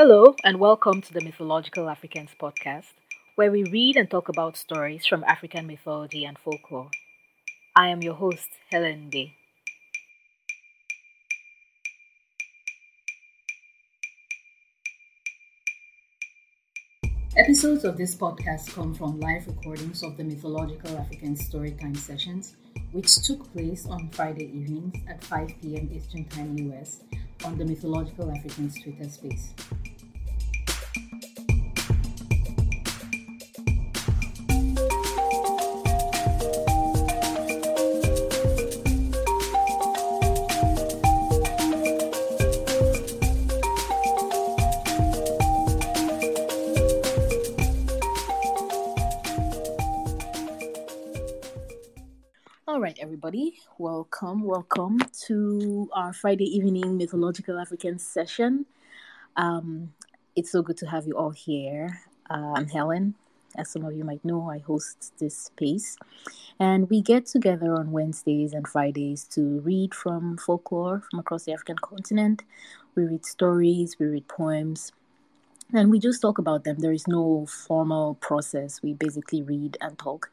Hello, and welcome to the Mythological Africans podcast, where we read and talk about stories from African mythology and folklore. I am your host, Helen Day. Episodes of this podcast come from live recordings of the Mythological African Storytime sessions, which took place on Friday evenings at 5 p.m. Eastern Time US on the Mythological Africans Twitter space. Welcome, welcome to our Friday evening mythological African session. Um, it's so good to have you all here. Uh, I'm Helen. As some of you might know, I host this space, and we get together on Wednesdays and Fridays to read from folklore from across the African continent. We read stories, we read poems, and we just talk about them. There is no formal process. We basically read and talk.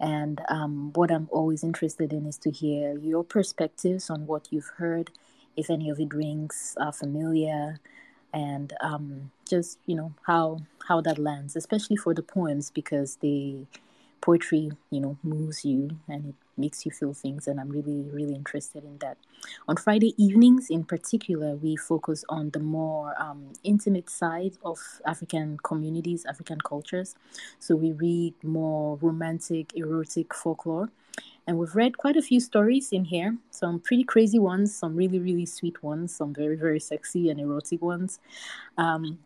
And um, what I'm always interested in is to hear your perspectives on what you've heard, if any of it rings are familiar, and um, just you know how how that lands, especially for the poems because the poetry you know moves you and it makes you feel things and i'm really really interested in that. On friday evenings in particular we focus on the more um, intimate side of african communities african cultures. So we read more romantic erotic folklore. And we've read quite a few stories in here some pretty crazy ones some really really sweet ones some very very sexy and erotic ones. Um,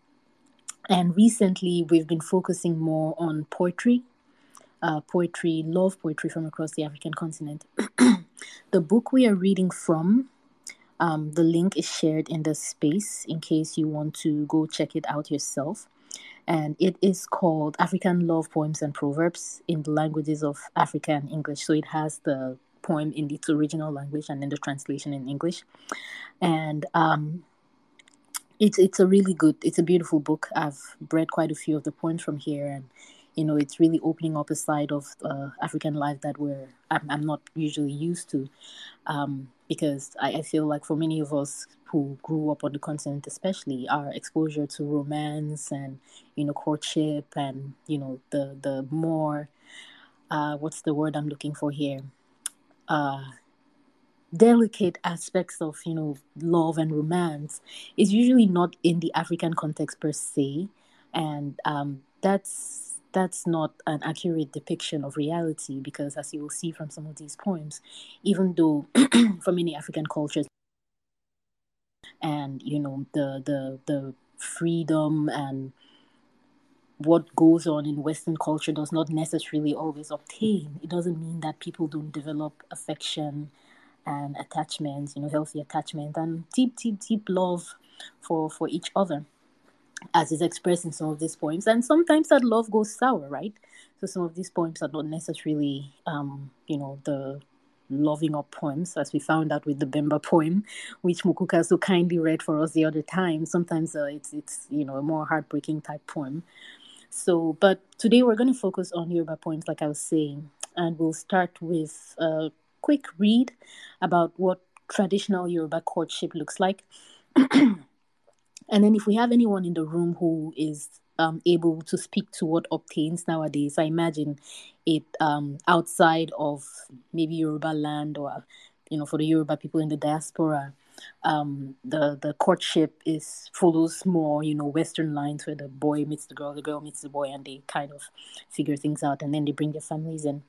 and recently we've been focusing more on poetry uh, poetry, love poetry from across the African continent. the book we are reading from, um, the link is shared in the space in case you want to go check it out yourself. And it is called African Love Poems and Proverbs in the languages of Africa and English. So it has the poem in its original language and then the translation in English. And um, it's it's a really good, it's a beautiful book. I've read quite a few of the poems from here, and you know it's really opening up a side of uh, african life that we're i'm, I'm not usually used to. Um, because I, I, feel like for many of us who grew up on the continent especially our exposure to romance and you know courtship and you know the the more uh, what's the word i'm looking for here? Uh, delicate aspects of you know love and romance is usually not in the african context per se. And um, that's that's not an accurate depiction of reality because as you will see from some of these poems even though for many african cultures and you know the the the freedom and what goes on in western culture does not necessarily always obtain it doesn't mean that people don't develop affection and attachment you know healthy attachment and deep deep deep love for for each other as is expressed in some of these poems. And sometimes that love goes sour, right? So some of these poems are not necessarily, um, you know, the loving up poems, as we found out with the Bemba poem, which Mukuka so kindly read for us the other time. Sometimes uh, it's it's you know a more heartbreaking type poem. So, but today we're going to focus on Yoruba poems, like I was saying, and we'll start with a quick read about what traditional Yoruba courtship looks like. And then if we have anyone in the room who is um, able to speak to what obtains nowadays, I imagine it um, outside of maybe Yoruba land or, you know, for the Yoruba people in the diaspora, um, the the courtship is follows more, you know, Western lines where the boy meets the girl, the girl meets the boy, and they kind of figure things out, and then they bring their families in.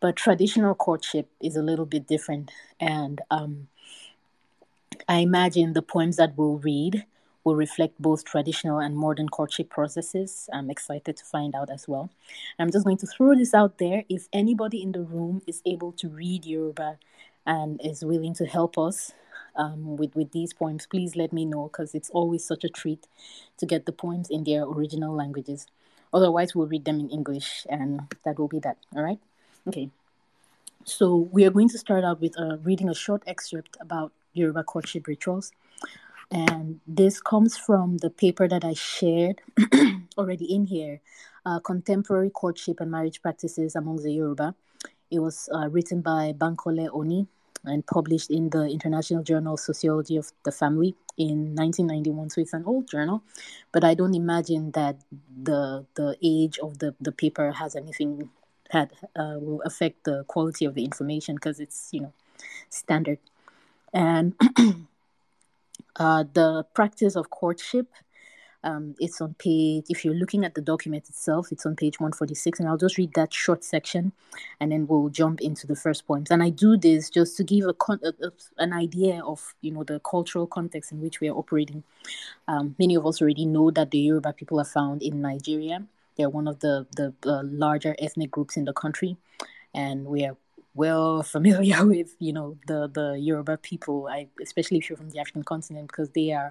But traditional courtship is a little bit different, and um, I imagine the poems that we'll read will reflect both traditional and modern courtship processes. I'm excited to find out as well. I'm just going to throw this out there. If anybody in the room is able to read Yoruba and is willing to help us um, with, with these poems, please let me know because it's always such a treat to get the poems in their original languages. Otherwise, we'll read them in English, and that will be that. All right? Okay. So, we are going to start out with uh, reading a short excerpt about Yoruba courtship rituals. And this comes from the paper that I shared already in here uh, Contemporary Courtship and Marriage Practices Among the Yoruba. It was uh, written by Bankole Oni and published in the International Journal of Sociology of the Family in 1991. So it's an old journal, but I don't imagine that the the age of the, the paper has anything that uh, will affect the quality of the information because it's you know standard. And uh, the practice of courtship um, it's on page, if you're looking at the document itself, it's on page 146. And I'll just read that short section and then we'll jump into the first poems. And I do this just to give a, con- a, a an idea of, you know, the cultural context in which we are operating. Um, many of us already know that the Yoruba people are found in Nigeria. They're one of the, the uh, larger ethnic groups in the country. And we are well familiar with, you know, the, the Yoruba people, I, especially if you're from the African continent, because they are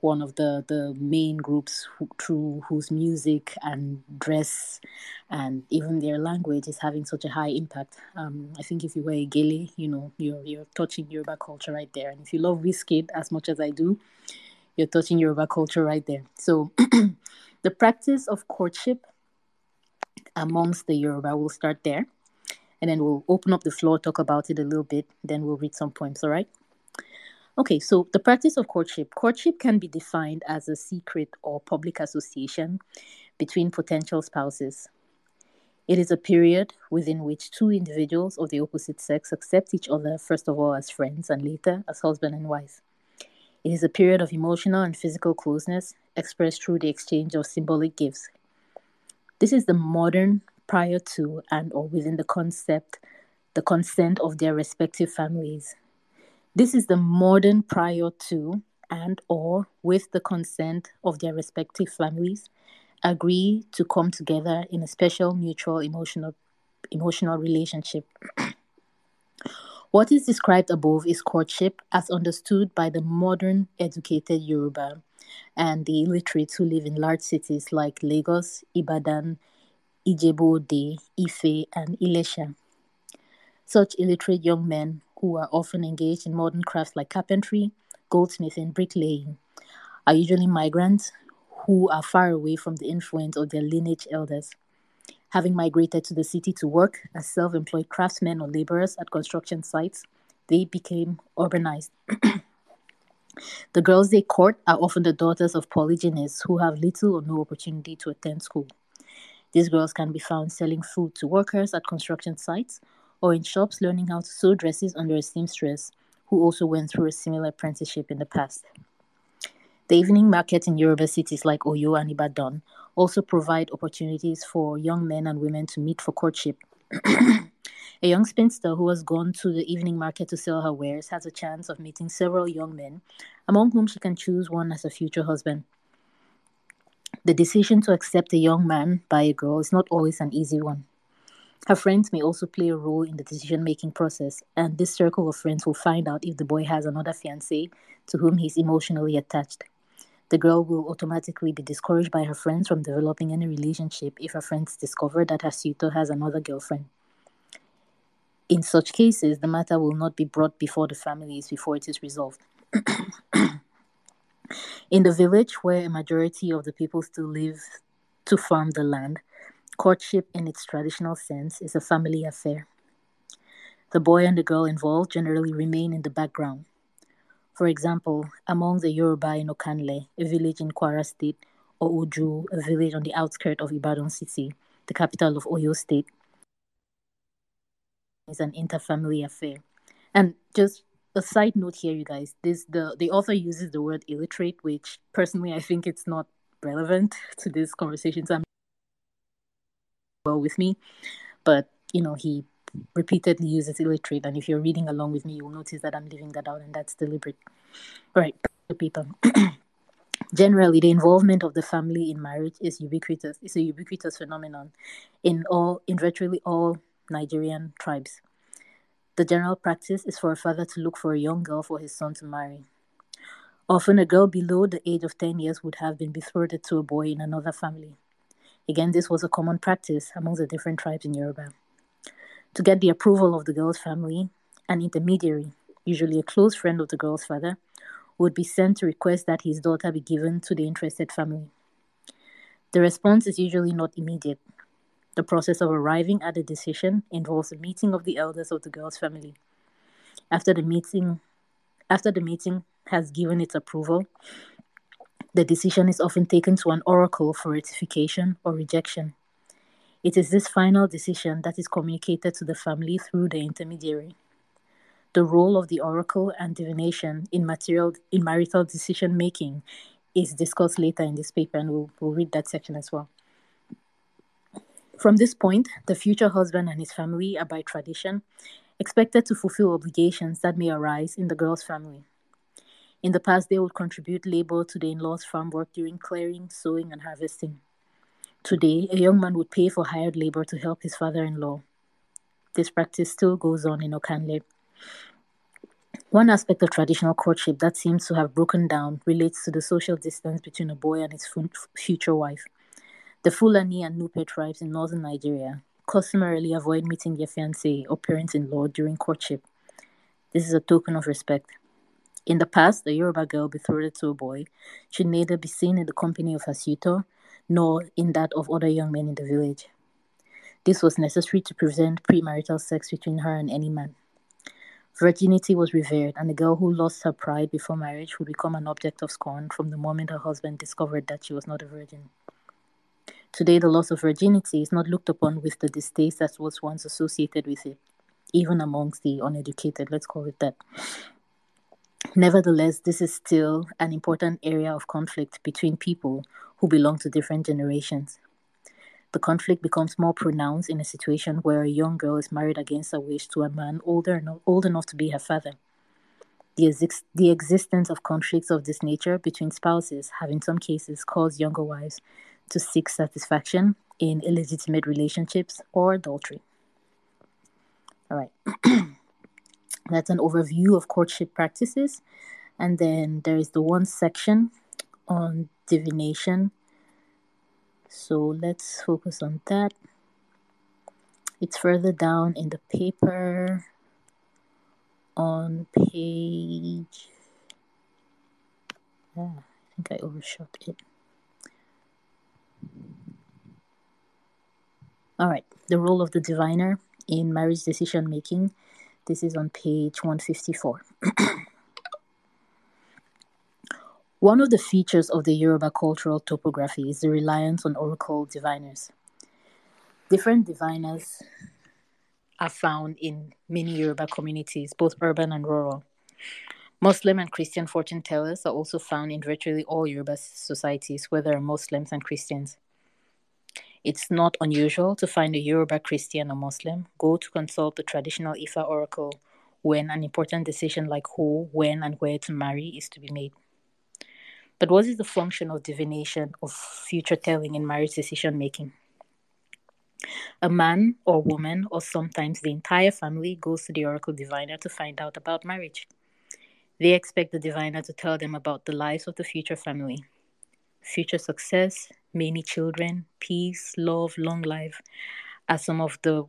one of the, the main groups who, through whose music and dress and even their language is having such a high impact. Um, I think if you wear a gele, you know, you're, you're touching Yoruba culture right there. And if you love Wizkid as much as I do, you're touching Yoruba culture right there. So the practice of courtship amongst the Yoruba, we'll start there. And then we'll open up the floor, talk about it a little bit. Then we'll read some poems, all right? Okay, so the practice of courtship. Courtship can be defined as a secret or public association between potential spouses. It is a period within which two individuals of the opposite sex accept each other, first of all, as friends and later as husband and wife. It is a period of emotional and physical closeness expressed through the exchange of symbolic gifts. This is the modern prior to and or within the concept the consent of their respective families this is the modern prior to and or with the consent of their respective families agree to come together in a special mutual emotional emotional relationship. what is described above is courtship as understood by the modern educated Yoruba and the illiterate who live in large cities like Lagos, Ibadan, Ijebu-Ode, Ife, and Ilesha. Such illiterate young men who are often engaged in modern crafts like carpentry, goldsmithing, bricklaying, are usually migrants who are far away from the influence of their lineage elders. Having migrated to the city to work as self employed craftsmen or laborers at construction sites, they became urbanized. the girls they court are often the daughters of polygynists who have little or no opportunity to attend school. These girls can be found selling food to workers at construction sites or in shops learning how to sew dresses under a seamstress who also went through a similar apprenticeship in the past. The evening market in Yoruba cities like Oyo and Ibadan also provide opportunities for young men and women to meet for courtship. a young spinster who has gone to the evening market to sell her wares has a chance of meeting several young men, among whom she can choose one as a future husband. The decision to accept a young man by a girl is not always an easy one. Her friends may also play a role in the decision making process, and this circle of friends will find out if the boy has another fiancé to whom he is emotionally attached. The girl will automatically be discouraged by her friends from developing any relationship if her friends discover that her suitor has another girlfriend. In such cases, the matter will not be brought before the families before it is resolved. in the village where a majority of the people still live to farm the land, Courtship, in its traditional sense, is a family affair. The boy and the girl involved generally remain in the background. For example, among the Yoruba in Okanle, a village in Kwara State, or Uju, a village on the outskirts of Ibadan City, the capital of Oyo State, is an interfamily affair. And just a side note here, you guys, this the the author uses the word illiterate, which personally I think it's not relevant to this conversation. So I'm well with me, but you know he repeatedly uses illiterate, and if you're reading along with me, you'll notice that I'm leaving that out, and that's deliberate. All right, people. Generally, the involvement of the family in marriage is ubiquitous. It's a ubiquitous phenomenon in all, in virtually all Nigerian tribes. The general practice is for a father to look for a young girl for his son to marry. Often, a girl below the age of 10 years would have been betrothed to a boy in another family. Again, this was a common practice among the different tribes in Yoruba. To get the approval of the girl's family, an intermediary, usually a close friend of the girl's father, would be sent to request that his daughter be given to the interested family. The response is usually not immediate. The process of arriving at a decision involves a meeting of the elders of the girl's family. After the meeting after the meeting has given its approval, the decision is often taken to an oracle for ratification or rejection. It is this final decision that is communicated to the family through the intermediary. The role of the oracle and divination in material in marital decision making is discussed later in this paper, and we'll, we'll read that section as well. From this point, the future husband and his family are by tradition expected to fulfill obligations that may arise in the girl's family. In the past, they would contribute labor to the in law's farm work during clearing, sowing, and harvesting. Today, a young man would pay for hired labor to help his father in law. This practice still goes on in Okanle. One aspect of traditional courtship that seems to have broken down relates to the social distance between a boy and his future wife. The Fulani and Nupe tribes in northern Nigeria customarily avoid meeting their fiancé or parents in law during courtship. This is a token of respect. In the past, a Yoruba girl betrothed to a boy should neither be seen in the company of her suitor nor in that of other young men in the village. This was necessary to prevent premarital sex between her and any man. Virginity was revered, and a girl who lost her pride before marriage would become an object of scorn from the moment her husband discovered that she was not a virgin. Today, the loss of virginity is not looked upon with the distaste that was once associated with it, even amongst the uneducated, let's call it that. Nevertheless, this is still an important area of conflict between people who belong to different generations. The conflict becomes more pronounced in a situation where a young girl is married against her wish to a man older old enough to be her father. The, exi- the existence of conflicts of this nature between spouses have in some cases caused younger wives to seek satisfaction in illegitimate relationships or adultery. All right. That's an overview of courtship practices. And then there is the one section on divination. So let's focus on that. It's further down in the paper on page. Ah, I think I overshot it. All right, the role of the diviner in marriage decision making this is on page 154. One of the features of the Yoruba cultural topography is the reliance on oracle diviners. Different diviners are found in many Yoruba communities, both urban and rural. Muslim and Christian fortune tellers are also found in virtually all Yoruba societies, are Muslims and Christians. It's not unusual to find a Yoruba Christian or Muslim go to consult the traditional Ifa oracle when an important decision like who, when, and where to marry is to be made. But what is the function of divination, of future telling in marriage decision making? A man or woman, or sometimes the entire family, goes to the oracle diviner to find out about marriage. They expect the diviner to tell them about the lives of the future family, future success, many children, peace, love, long life are some of the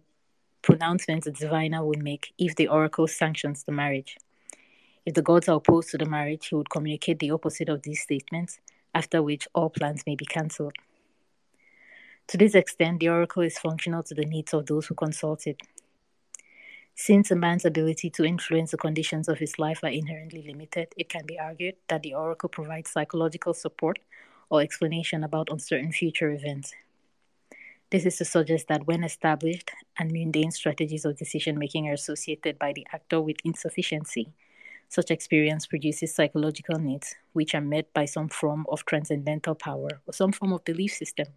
pronouncements the diviner would make if the oracle sanctions the marriage. If the gods are opposed to the marriage, he would communicate the opposite of these statements, after which all plans may be cancelled. To this extent, the oracle is functional to the needs of those who consult it. Since a man's ability to influence the conditions of his life are inherently limited, it can be argued that the oracle provides psychological support or explanation about uncertain future events. This is to suggest that when established and mundane strategies of decision making are associated by the actor with insufficiency, such experience produces psychological needs, which are met by some form of transcendental power or some form of belief system.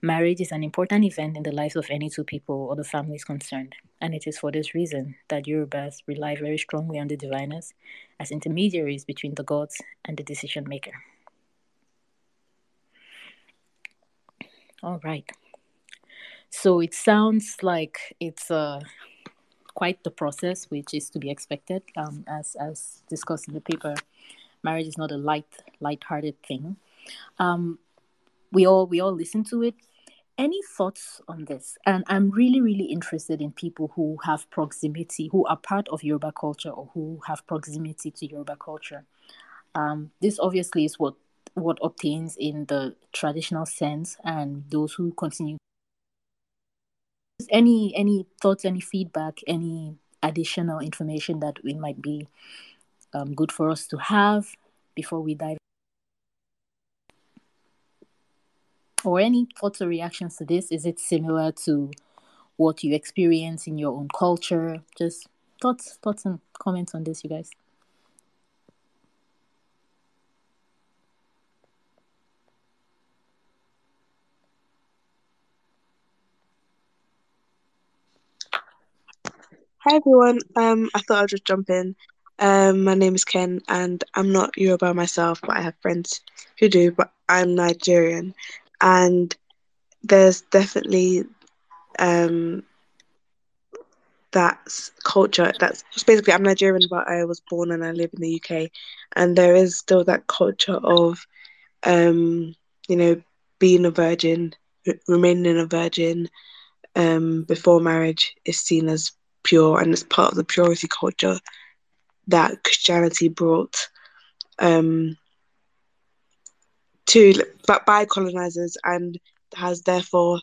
Marriage is an important event in the lives of any two people or the families concerned, and it is for this reason that Yorubas rely very strongly on the diviners as intermediaries between the gods and the decision maker. All right. So it sounds like it's uh, quite the process, which is to be expected. Um, as as discussed in the paper, marriage is not a light light-hearted thing. Um, we all we all listen to it. Any thoughts on this? And I'm really really interested in people who have proximity, who are part of Yoruba culture, or who have proximity to Yoruba culture. Um, this obviously is what what obtains in the traditional sense, and those who continue. Any any thoughts, any feedback, any additional information that it might be um, good for us to have before we dive or any thoughts or reactions to this is it similar to what you experience in your own culture just thoughts thoughts and comments on this you guys Hi everyone. Um, I thought I'd just jump in. Um, my name is Ken, and I'm not Yoruba myself, but I have friends who do. But I'm Nigerian, and there's definitely um that culture. That's basically I'm Nigerian, but I was born and I live in the UK, and there is still that culture of, um, you know, being a virgin, remaining a virgin, um, before marriage is seen as pure and it's part of the purity culture that Christianity brought um, to but by colonizers and has therefore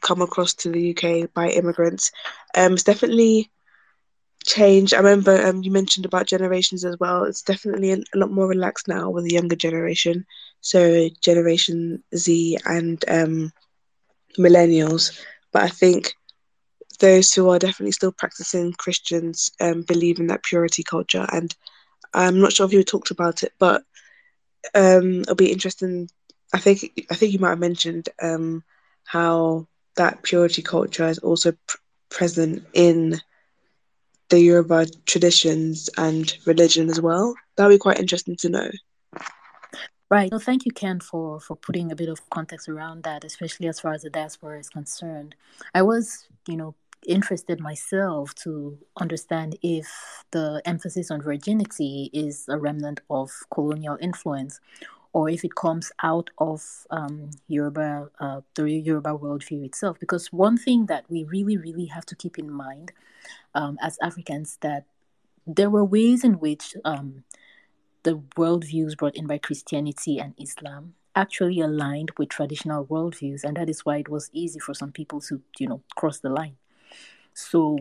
come across to the UK by immigrants. Um, it's definitely changed. I remember um, you mentioned about generations as well. It's definitely a, lot more relaxed now with the younger generation. So Generation Z and um, millennials. But I think those who are definitely still practicing Christians um, believe in that purity culture. And I'm not sure if you talked about it, but um, it'll be interesting. I think I think you might have mentioned um, how that purity culture is also pr- present in the Yoruba traditions and religion as well. That'll be quite interesting to know. Right. No, thank you, Ken, for for putting a bit of context around that, especially as far as the diaspora is concerned. I was, you know, interested myself to understand if the emphasis on virginity is a remnant of colonial influence or if it comes out of um, Yoruba, uh, the Yoruba worldview itself. Because one thing that we really, really have to keep in mind um, as Africans that there were ways in which um, the worldviews brought in by Christianity and Islam actually aligned with traditional worldviews, and that is why it was easy for some people to, you know, cross the line. So,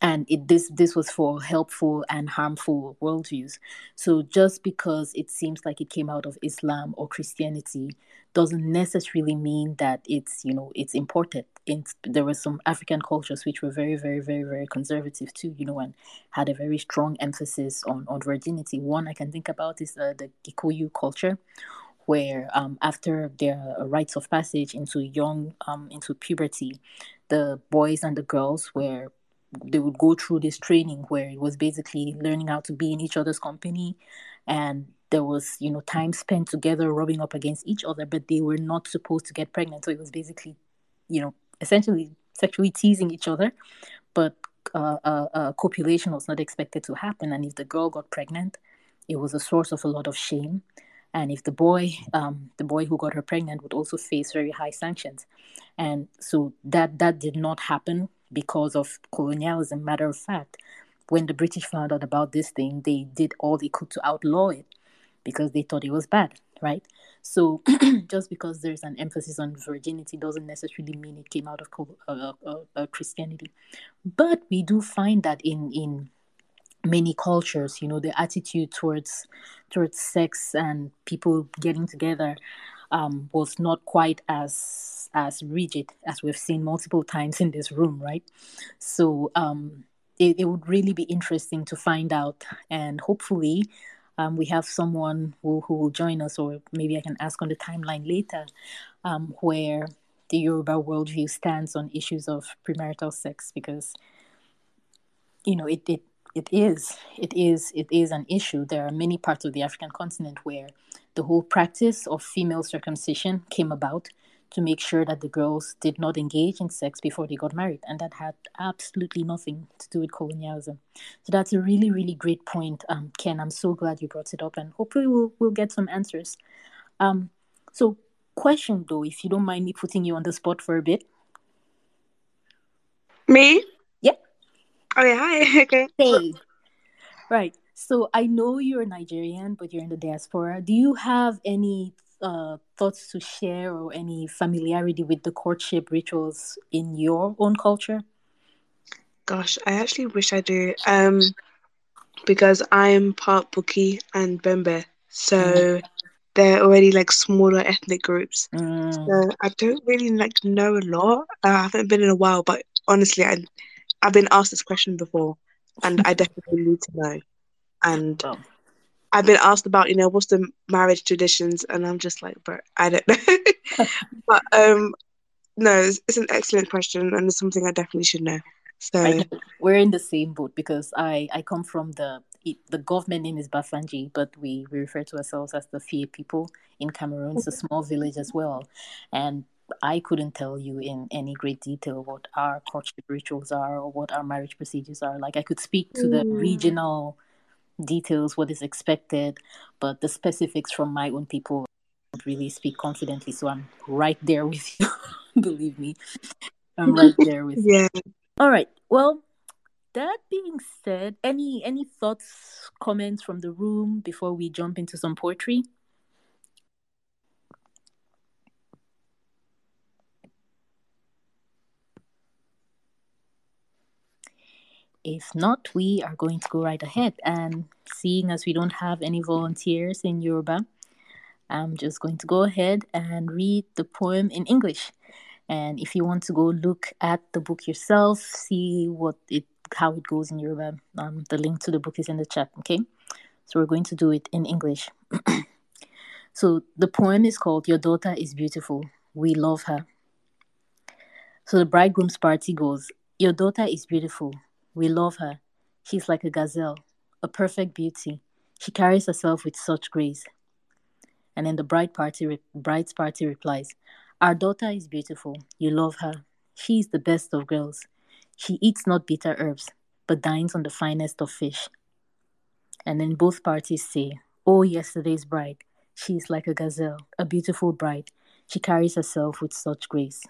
and it, this this was for helpful and harmful worldviews. So just because it seems like it came out of Islam or Christianity doesn't necessarily mean that it's you know it's imported. In, there were some African cultures which were very very very very conservative too, you know, and had a very strong emphasis on on virginity. One I can think about is uh, the Gikuyu culture, where um, after their rites of passage into young um, into puberty, the boys and the girls where they would go through this training where it was basically learning how to be in each other's company and there was you know time spent together rubbing up against each other but they were not supposed to get pregnant. So it was basically you know essentially sexually teasing each other but uh, uh, uh, copulation was not expected to happen. And if the girl got pregnant it was a source of a lot of shame and if the boy um, the boy who got her pregnant would also face very high sanctions. And so that that did not happen because of colonialism. Matter of fact when the british found out about this thing they did all they could to outlaw it because they thought it was bad right? So just because there's an emphasis on virginity doesn't necessarily mean it came out of uh, uh, uh, christianity. But we do find that in in many cultures you know the attitude towards towards sex and people getting together um, was not quite as as rigid as we've seen multiple times in this room right? So um, it, it would really be interesting to find out and hopefully um, we have someone who, who will join us or maybe i can ask on the timeline later um, where the yoruba worldview stands on issues of premarital sex because you know it, it it is it is it is an issue. There are many parts of the african continent where the whole practice of female circumcision came about to make sure that the girls did not engage in sex before they got married and that had absolutely nothing to do with colonialism. So that's a really really great point um, ken. I'm so glad you brought it up and hopefully we'll, we'll get some answers. Um, so question though if you don't mind me putting you on the spot for a bit. Me Oh yeah, hi. Okay. Hey. Right. So I know you're Nigerian, but you're in the diaspora. Do you have any uh, thoughts to share or any familiarity with the courtship rituals in your own culture? Gosh, I actually wish I do. Um, because I'm part Buki and Bembe, so mm. they're already like smaller ethnic groups. Mm. So I don't really like know a lot. I haven't been in a while, but honestly, I I've been asked this question before, and I definitely need to know. And oh. I've been asked about, you know, what's the marriage traditions, and I'm just like, but I don't know. but um, no, it's, it's, an excellent question, and it's something I definitely should know. So we're in the same boat because I I come from the the government name is Bafanji, but we, we refer to ourselves as the Fie people in Cameroon. It's a small village as well, and I couldn't tell you in any great detail what our courtship rituals are or what our marriage procedures are. Like I could speak to the mm. regional details, what is expected, but the specifics from my own people don't really speak confidently. So I'm right there with you. Believe me, I'm right there with yeah. you. All right. Well, that being said, any any thoughts, comments from the room before we jump into some poetry? If not, we are going to go right ahead. And seeing as we don't have any volunteers in Yoruba, I'm just going to go ahead and read the poem in English. And if you want to go look at the book yourself, see what it how it goes in Yoruba, um, the link to the book is in the chat. Okay, so we're going to do it in English. so the poem is called "Your Daughter Is Beautiful. We Love Her." So the bridegroom's party goes, "Your daughter is beautiful. We love her. She's like a gazelle, a perfect beauty. She carries herself with such grace. And then the bride party re- bride's party replies, Our daughter is beautiful. You love her. She is the best of girls. She eats not bitter herbs, but dines on the finest of fish. And then both parties say, Oh, yesterday's bride. She is like a gazelle, a beautiful bride. She carries herself with such grace.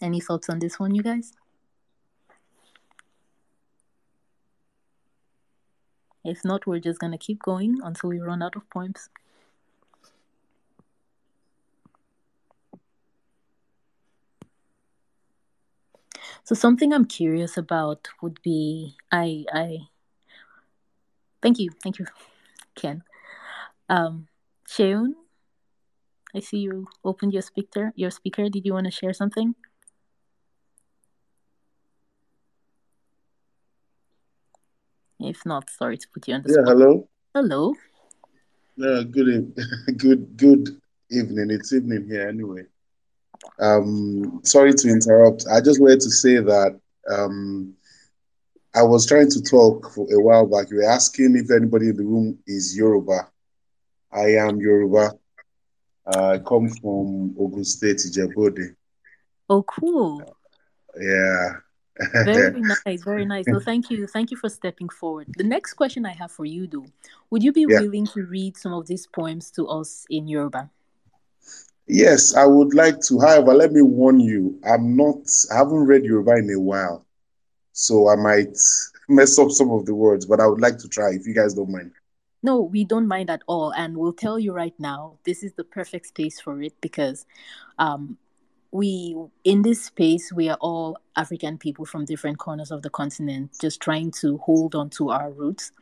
Any thoughts on this one, you guys? If not, we're just going to keep going until we run out of poems. So something I'm curious about would be I I thank you, thank you, Ken. Um I see you opened your speaker your speaker. Did you want to share something? If not, sorry to put you on the yeah, spot. hello. Hello. Yeah, good, good, good evening. It's evening here anyway. Um, sorry to interrupt. I just wanted to say that um, I was trying to talk for a while back. You were asking if anybody in the room is Yoruba. I am Yoruba. Uh, I come from Ogun State, Ijebu-Ode. Oh, cool. Yeah very nice, very nice. So thank you, thank you for stepping forward. The next question I have for you, though, would you be yeah. willing to read some of these poems to us in Yoruba? Yes, I would like to. However, let me warn you, I'm not. I haven't read Yoruba in a while, so I might mess up some of the words. But I would like to try if you guys don't mind. No, we don't mind at all, and we'll tell you right now. This is the perfect space for it because um, we in this space we are all african people from different corners of the continent just trying to hold on to our roots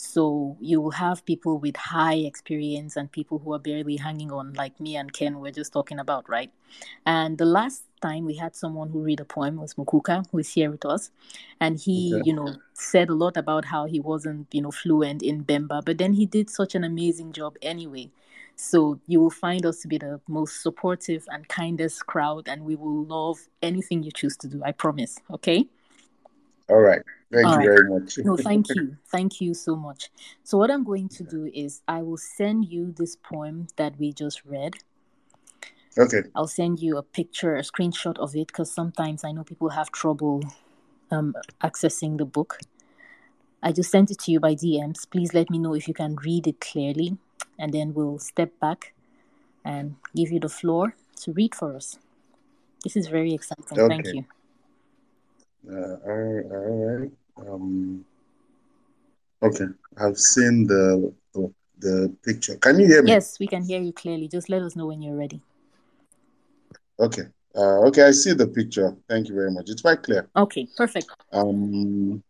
so you will have people with high experience and people who are barely hanging on, like me and Ken were just talking about, right? And the last time we had someone who read a poem was Mukuka, who is here with us, and he, okay. you know, said a lot about how he wasn't, you know, fluent in Bemba, but then he did such an amazing job anyway. So you will find us to be the most supportive and kindest crowd, and we will love anything you choose to do. I promise. Okay. All right. Thank All you right. very much. no, thank you. Thank you so much. So, what I'm going to do is I will send you this poem that we just read. Okay. I'll send you a picture, a screenshot of it, because sometimes I know people have trouble um, accessing the book. I just sent it to you by DMs. Please let me know if you can read it clearly, and then we'll step back and give you the floor to read for us. This is very exciting. Okay. Thank you. Uh, all, all right. Um, okay, I've seen the, the the picture. Can you hear me? Yes, we can hear you clearly. Just let us know when you're ready. Okay. Uh, okay, I see the picture. Thank you very much. It's quite clear. Okay, perfect. Um,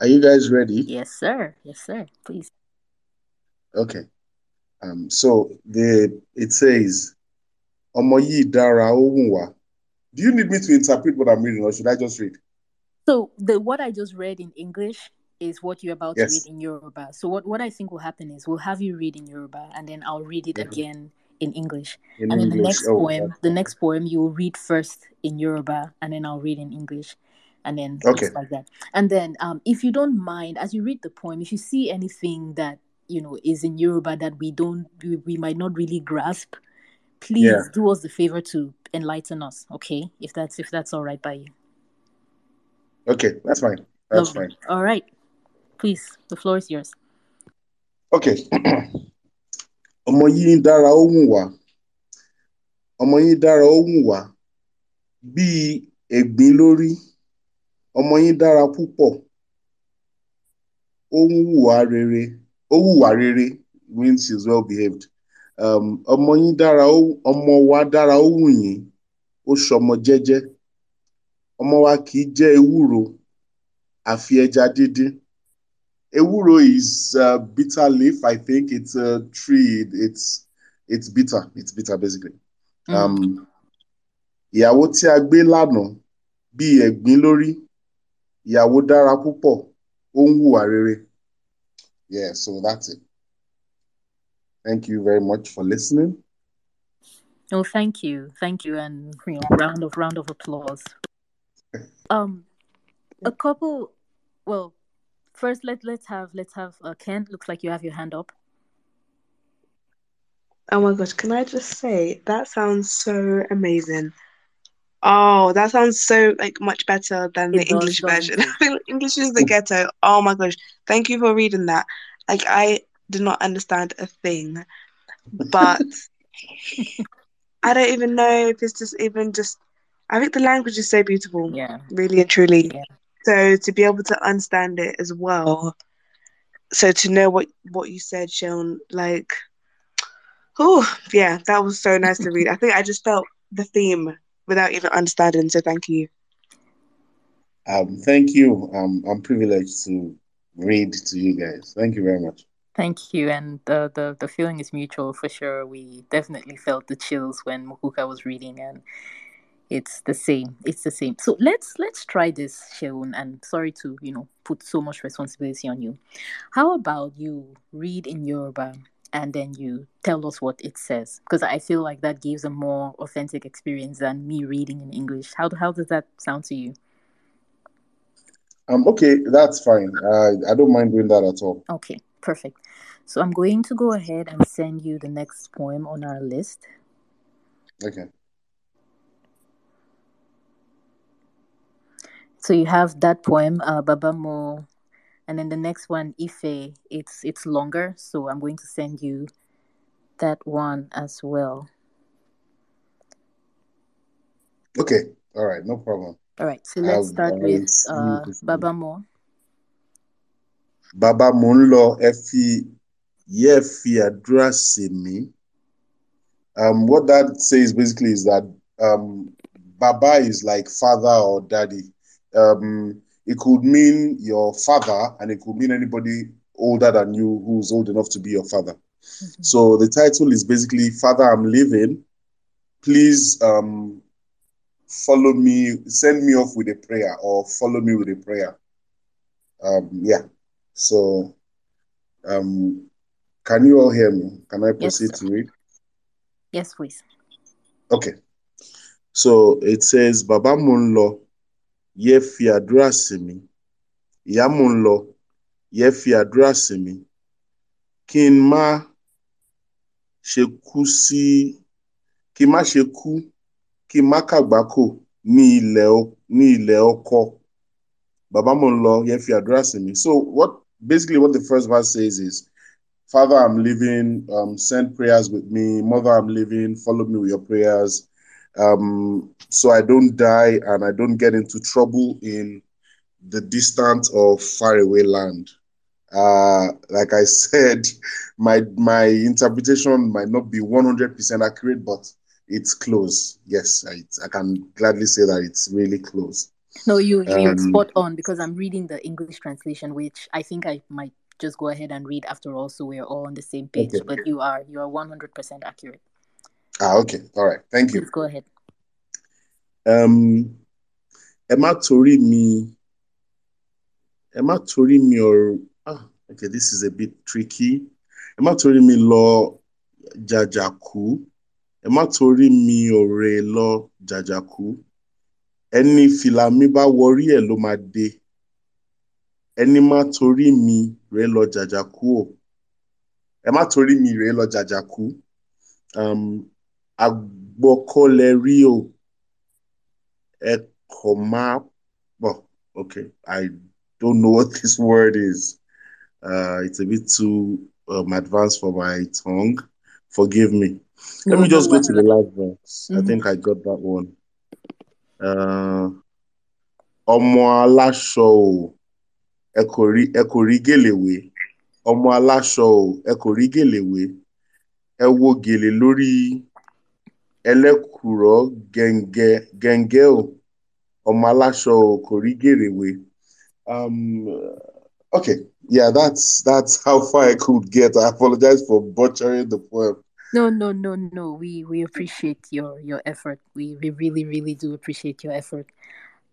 are you guys ready? Yes, sir. Yes, sir. Please. Okay. Um, so the it says, "Ọmọ yìí dára ó. Do you need me to interpret what I'm reading, or should I just read? So the what I just read in English is what you're about Yes. to read in Yoruba. So what, what I think will happen is we'll have you read in Yoruba and then I'll read it Mhm. again in English. In and then the next Oh, poem, that's the next poem you will read first in Yoruba and then I'll read in English. And then Okay. like that. And then um if you don't mind, as you read the poem, if you see anything that you know is in Yoruba that we don't we, we might not really grasp, please Yeah. do us the favor to enlighten us, okay? If that's if that's all right by you. Okay, that's fine. That's Lovely. fine. All right. Please, the floor is yours. Okay. Ọmọ yìí ń dára ó wù wá. Ọmọ yìí dára ó wù wá. Bíi ẹ̀gbín lórí. Ọmọ yìí dára púpọ̀. Ó ń hùwà rere. Ó hùwà rere means she's well behaved. Um, ọmọ yín dára ọmọ wa dára ó wù yín. Ó ṣọmọ jẹ́jẹ́. Ọmọ wa kì í jẹ ewúro àfi ẹja díndín. Ewúro is uh, bitter leaf. I think it's a tree. It's it's bitter. It's bitter basically. Mm. Um, ìyàwó tí a gbé lánàá bíi ẹ̀gbín lórí. Ìyàwó dára púpọ̀. Ó ń hùwà rere. Yeah, so that's it. Thank you very much for listening. Oh, thank you, thank you, and you know, round of round of applause. Um, a couple. Well, first let let's have let's have uh, Ken. Looks like you have your hand up. Oh my gosh, can I just say that sounds so amazing. Oh, that sounds so like much better than the It does, English version. it? I feel like English is the ghetto. Oh my gosh. Thank you for reading that. Like I did not understand a thing, but I don't even know if it's just even just I think the language is so beautiful, Yeah, really and truly. yeah. So to be able to understand it as well, so to know what what you said, Sheun, like, oh yeah, that was so nice to read. I think I just felt the theme without even understanding. So thank you. Um, thank you. Um, I'm privileged to read to you guys. Thank you very much. Thank you, and the, the the feeling is mutual for sure. We definitely felt the chills when Mukuka was reading, and it's the same. It's the same. So let's let's try this, Sheun. And sorry to you know put so much responsibility on you. How about you read in Yoruba and then you tell us what it says? Because I feel like that gives a more authentic experience than me reading in English. How how does that sound to you? Um, okay, that's fine. Uh, I don't mind doing that at all. Okay, perfect. So I'm going to go ahead and send you the next poem on our list. Okay. So you have that poem, uh, Babamo, and then the next one, Ife. It's it's longer, so I'm going to send you that one as well. Okay. All right. No problem. All right. So let's I've start already with uh, one. Babamo. Bàbá mò ń lọ ẹ fi yẹ́ ẹ fi àdúrà sí mi. Um, what that says basically is that um, Baba is like father or daddy. Um, it could mean your father, and it could mean anybody older than you who's old enough to be your father. Mhm. So the title is basically Father, I'm leaving. Please um, follow me, send me off with a prayer, or follow me with a prayer. Um, yeah. So, um, can you all hear me? Can I proceed sir. to read? Yes, please. Okay. So it says, Bàbá mò ń lọ, yé fi àdúrà sí mi. Ìyá mò ń lọ, yé fi àdúrà sí mi. Kí n má ṣe kú sí, kí má ṣe kú, kí ní ilẹ̀ ní ilẹ̀ ọkọ. Bàbá mò ń lọ, yé fi àdúrà sí mi. So what basically what the first verse says is, Father, I'm leaving um, send prayers with me. Mother, I'm leaving follow me with your prayers. Um, so I don't die and I don't get into trouble in the distant or faraway land. Uh, like I said, my my interpretation might not be 100% accurate, but it's close. Yes, I, I can gladly say that it's really close. No, you you're Um, spot on because I'm reading the English translation, which I think I might just go ahead and read after all, so we're all on the same page. Okay. But you are you are 100% accurate. Ah, okay. All right. Thank you. Please go ahead. Um, ẹ má torí mi, ẹ má torí mi or ah, okay, this is a bit tricky. Ẹ má torí mi lọ jàjàkú. Ẹ má torí mi ọ̀rẹ́ lọ jàjàkú. Ẹni fìlà mi bá wọrí ẹ̀ ló máa dé. Ẹni má torí mi rèé lọ jàjàkú o. Ẹ má torí mi rèé lọ jàjàkú. Um, agbọ́kọ́lẹ̀ rí o. Ẹ kọ̀ má well, okay. I don't know what this word is. Uh, it's a bit too um, advanced for my tongue. Forgive me. Let No, me no just go to the last verse. I Mhm. think I got that one. Uh, ọmọ aláṣọ o, ẹ kò rí ẹ kò rí gèlè wé. Ọmọ aláṣọ o, ẹ kò rí gèlè wé. Ẹ wo gèlè lórí ẹlẹ́kùrọ́ gẹ̀ǹgẹ̀ gẹ̀ǹgẹ̀ o. Ọmọ aláṣọ o kò rí gèrè wé. Um, okay, yeah, that's that's how far I could get. I apologize for butchering the poem. No, no, no, no. We we appreciate your your effort. We we really really do appreciate your effort.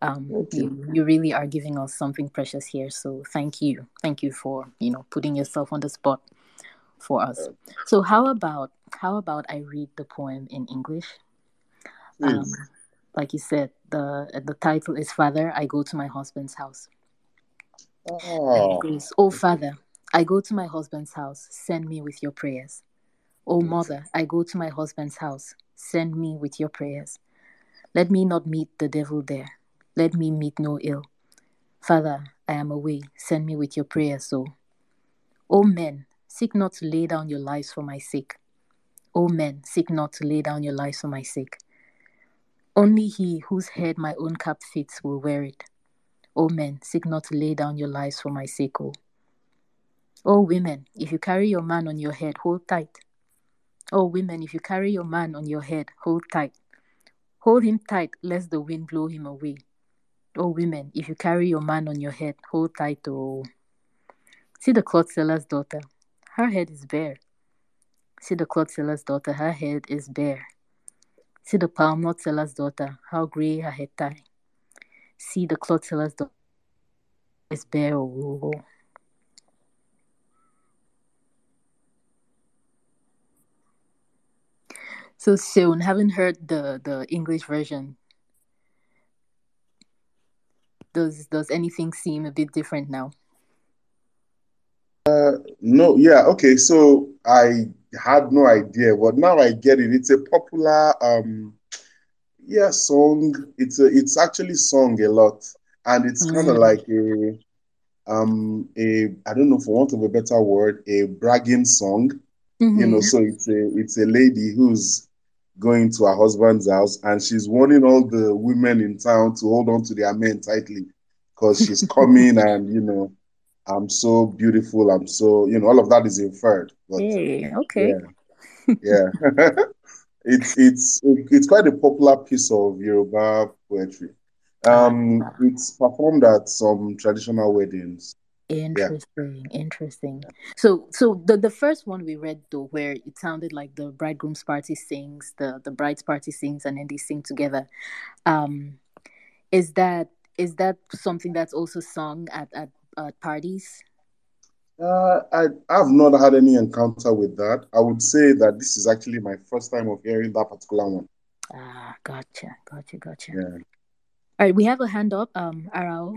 Um, you you. you really are giving us something precious here. So thank you, thank you for you know putting yourself on the spot for us. So how about how about I read the poem in English? Um, like you said, the the title is "Father, I Go to My Husband's House." Ah, goes, "Oh Father, I go to my husband's house. Send me with your prayers." Oh, mother, I go to my husband's house. Send me with your prayers. Let me not meet the devil there. Let me meet no ill. Father, I am away. Send me with your prayers, so. Oh, men, seek not to lay down your lives for my sake. O men, seek not to lay down your lives for my sake. Only he whose head my own cap fits will wear it. O men, seek not to lay down your lives for my sake, O. O women, if you carry your man on your head, hold tight. O women, if you carry your man on your head, hold tight. Hold him tight, lest the wind blow him away. O women, if you carry your man on your head, hold tight. O. see the cloth seller's daughter. Her head is bare. See the cloth seller's daughter. Her head is bare. See the palm nut seller's daughter. How gray her head tie. See the cloth seller's daughter is bare. Oh, oh, oh. so soon. Haven't heard the the English version. Does does anything seem a bit different now? Uh, no, yeah, okay. So I had no idea, but now I get it. It's a popular um yeah song. It's a it's actually sung a lot, and it's kind of Mm. like a um a I don't know for want of a better word, a bragging song. You know, Mhm. so it's a it's a lady who's going to her husband's house and she's warning all the women in town to hold on to their men tightly because she's coming and you know I'm so beautiful. I'm so you know all of that is inferred, but Hey, okay. yeah, yeah. it's it's it's quite a popular piece of Yoruba poetry. Um, it's performed at some traditional weddings. Yeah. interesting, interesting. So, so the the first one we read though, where it sounded like the bridegroom's party sings, the the bride's party sings, and then they sing together. Um, is that is that something that's also sung at at, at parties? Uh, I I've not had any encounter with that. I would say that this is actually my first time of hearing that particular one. Ah, gotcha, gotcha, gotcha. Yeah. All right, we have a hand up. Um, Arao,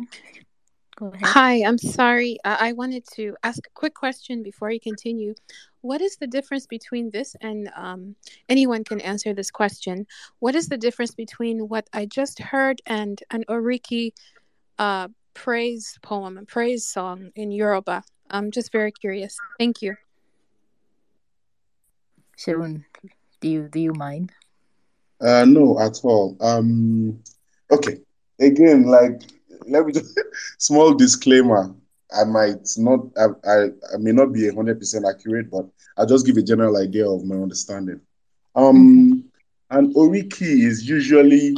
go ahead. Hi, I'm sorry. I I wanted to ask a quick question before you continue. What is the difference between this and um, anyone can answer this question? What is the difference between what I just heard and an Oriki uh, praise poem, a praise song in Yoruba? I'm just very curious. Thank you. Sheun, do you do you mind? Uh, no, at all. Um, okay. Again, like let me just small disclaimer. I might not, I, I, I may not be hundred percent accurate, but I'll just give a general idea of my understanding. Um, and Oriki is usually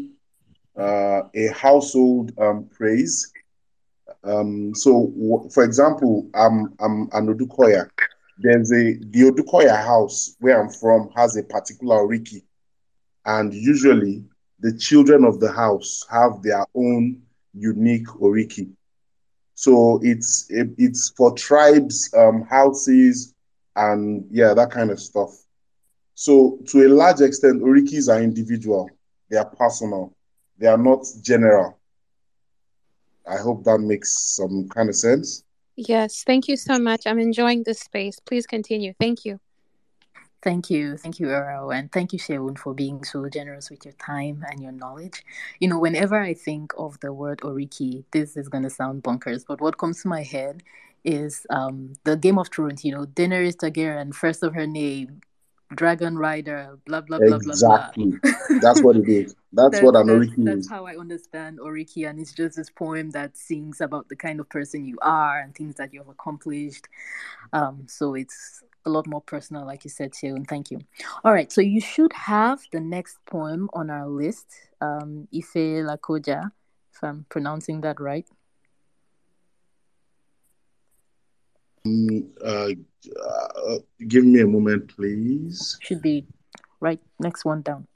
uh, a household um, praise. Um, so, w- for example, I'm I'm an Odukoya. There's a the Odukoya house where I'm from has a particular Oriki, and usually the children of the house have their own unique Oriki. So it's it, it's for tribes, um, houses, and yeah, that kind of stuff. So to a large extent, Orikis are individual. They are personal. They are not general. I hope that makes some kind of sense. Yes, thank you so much. I'm enjoying this space. Please continue. Thank you. Thank you. Thank you, Earl. And thank you, Sheun, for being so generous with your time and your knowledge. You know, whenever I think of the word Oriki, this is going to sound bonkers, but what comes to my head is um, the Game of Thrones, you know, Daenerys Targaryen, first of her name, Dragon Rider, blah, blah, blah, blah, blah. Exactly. That's what it is. That's That's, what an that's, Oriki that's is. how I understand Oriki, and it's just this poem that sings about the kind of person you are and things that you have accomplished. Um, so it's a lot more personal, like you said, Sheun. Thank you. All right, so you should have the next poem on our list, um, Ife Lakoja, if I'm pronouncing that right. Um, uh, uh, give me a moment, please. Should be right next one down.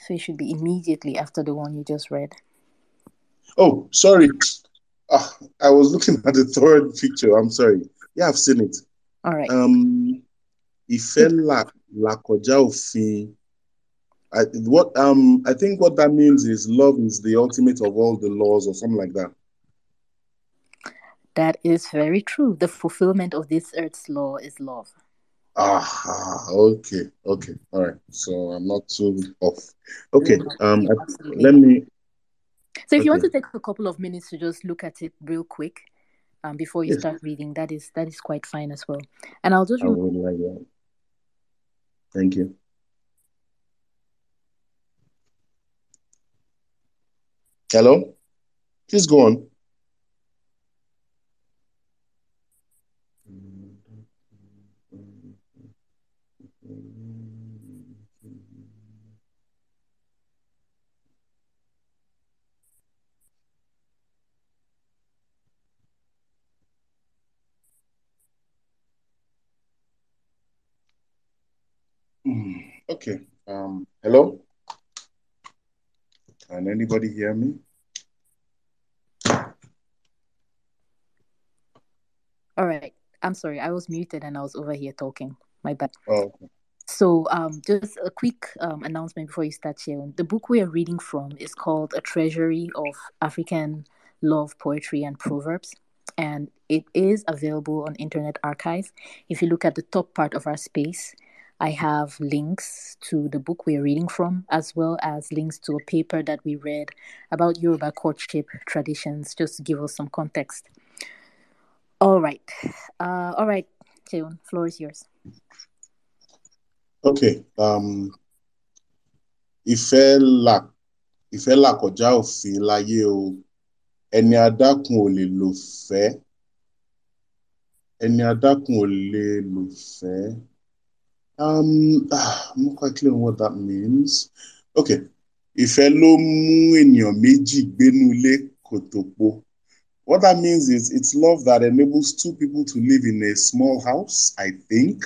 So it should be immediately after the one you just read. Oh, sorry. Ah, I was looking at the third picture. I'm sorry. Yeah, I've seen it. All right. Um, là kọjá òfin. I, what um I think what that means is love is the ultimate of all the laws or something like that. That is very true. The fulfillment of this earth's law is love. Ah, okay, okay, all right. So I'm not too off. Okay, um, I- let me. So if you want to take a couple of minutes to just look at it real quick um, before you Yes, start reading, that is that is quite fine as well. And I'll just I would like that. Thank you. Hello, please go on. Okay. Um, hello. Can anybody hear me? all right. I'm sorry, I was muted and I was over here talking. My bad. Oh, okay. So, um, just a quick um, announcement before you start sharing. The book we are reading from is called A Treasury of African Love, Poetry, and Proverbs. And it is available on Internet Archive. If you look at the top part of our space, I have links to the book we are reading from, as well as links to a paper that we read about Yoruba courtship traditions, just to give us some context. All right. Uh, all right, Sheun, floor is yours. Okay. Um, ìfẹ́ là ìfẹ́ là kọjá òfin láyé o. Ẹni adákun ò lè lò fẹ́. Ẹni adákun ò lè lò fẹ́. Um, ah, I'm not quite clear on what that means. Okay. Ìfẹ́ ló mú ènìyàn méjì gbénú ilé kòtòpo. What that means is it's love that enables two people to live in a small house, I think.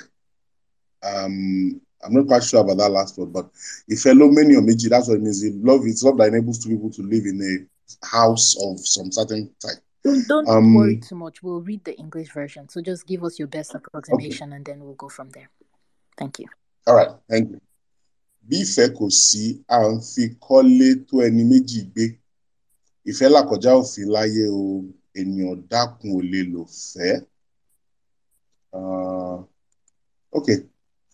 Um, I'm not quite sure about that last word, but ìfẹ́ ló mú ènìyàn méjì, that's what it means. It love, it's love that enables two people to live in a house of some certain type. Don't, don't Um, worry too much. We'll read the English version. So just give us your best approximation and then we'll go from there. Thank you. All right, thank you. Bí ìfẹ́ kò sí, à ń fi kọ́lé tó ẹni méjì gbé. Ìfẹ́ là kọjá òfin láyé o, ènìyàn dákun ò lè lò fẹ́. Uh, okay,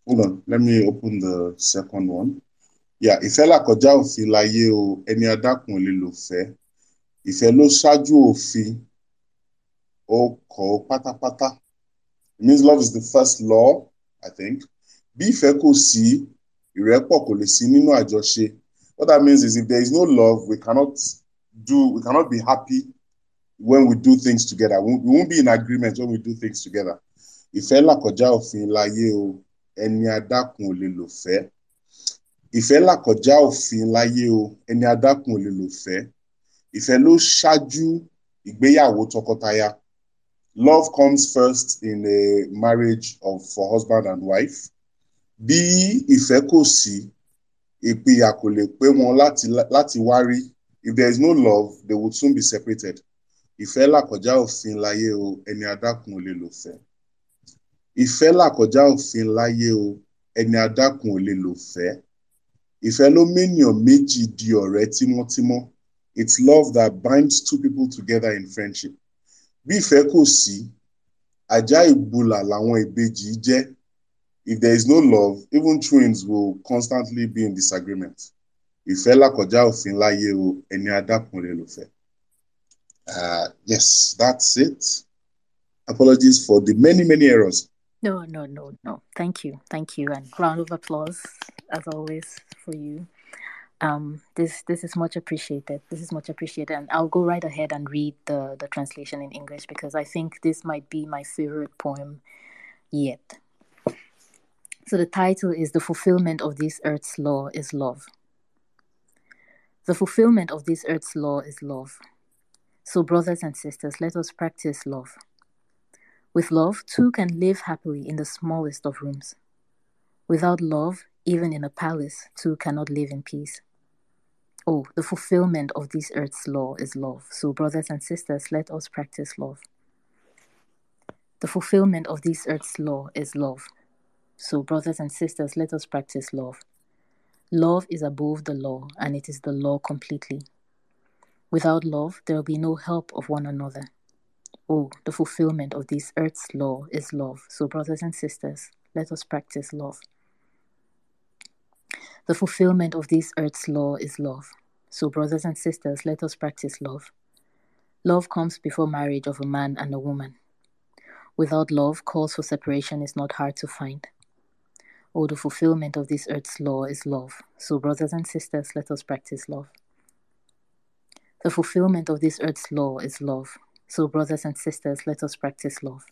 hold on. Let me open the second one. yà ìfẹ́ làkọjá òfin láyé o ẹni adákùn ò lè lò fẹ́ ìfẹ́ ló ṣáájú òfin ó kọ́ ọ pátápátá it means love is the first law I think bí ìfẹ́ kò sí ìrẹ́pọ̀ kò lè sí nínú àjọṣe. What that means is if there is no love we cannot do we cannot be happy when we do things together. We won't, be in agreement when we do things together. Ìfẹ́ làkọjá òfin láyé o. Ẹni adákùn ò lè lò fẹ́. Ìfẹ́ làkọjá òfin láyé o. Ẹni adákùn ò lè lò fẹ́. Ìfẹ́ ló ṣáájú ìgbéyàwó tọkọtaya. Love comes first in a marriage of for husband and wife bí ìfẹ́ kò sí ìpínyà kò lè pé wọn láti láti wá rí. If there is no love they would soon be separated. Ìfẹ́ làkọjá òfin láyé o ẹni adákùn ò lè lò fẹ́. Ìfẹ́ làkọjá òfin láyé o ẹni adákùn ò lè lò fẹ́. Ìfẹ́ ló ménìyàn méjì di ọ̀rẹ́ tímọ́tímọ́. It's love that binds two people together in friendship. Bí ìfẹ́ kò sí ajá ìgbùlà làwọn ìbejì jẹ́ if there is no love even twins will constantly be in disagreement ìfẹ́ làkọjá òfin láyé o ẹni fẹ́. Uh, yes, that's it. Apologies for the many, many errors. No, no, no, no. Thank you, thank you, and round of applause as always for you. Um, this this is much appreciated. This is much appreciated, and I'll go right ahead and read the the translation in English because I think this might be my favorite poem yet. So the title is "The Fulfillment of This Earth's Law is Love." The fulfillment of this earth's law is love. So, brothers and sisters, let us practice love. With love, two can live happily in the smallest of rooms. Without love, even in a palace, two cannot live in peace. Oh, the fulfillment of this earth's law is love. So, brothers and sisters, let us practice love. The fulfillment of this earth's law is love. So, brothers and sisters, let us practice love. Love is above the law, and it is the law completely. Without love, there will be no help of one another. Oh, the fulfillment of this earth's law is love. So, brothers and sisters, let us practice love. The fulfillment of this earth's law is love. So, brothers and sisters, let us practice love. Love comes before marriage of a man and a woman. Without love, cause for separation is not hard to find. Oh, the fulfillment of this earth's law is love. So, brothers and sisters, let us practice love. The fulfillment of this earth's law is love. So, brothers and sisters, let us practice love.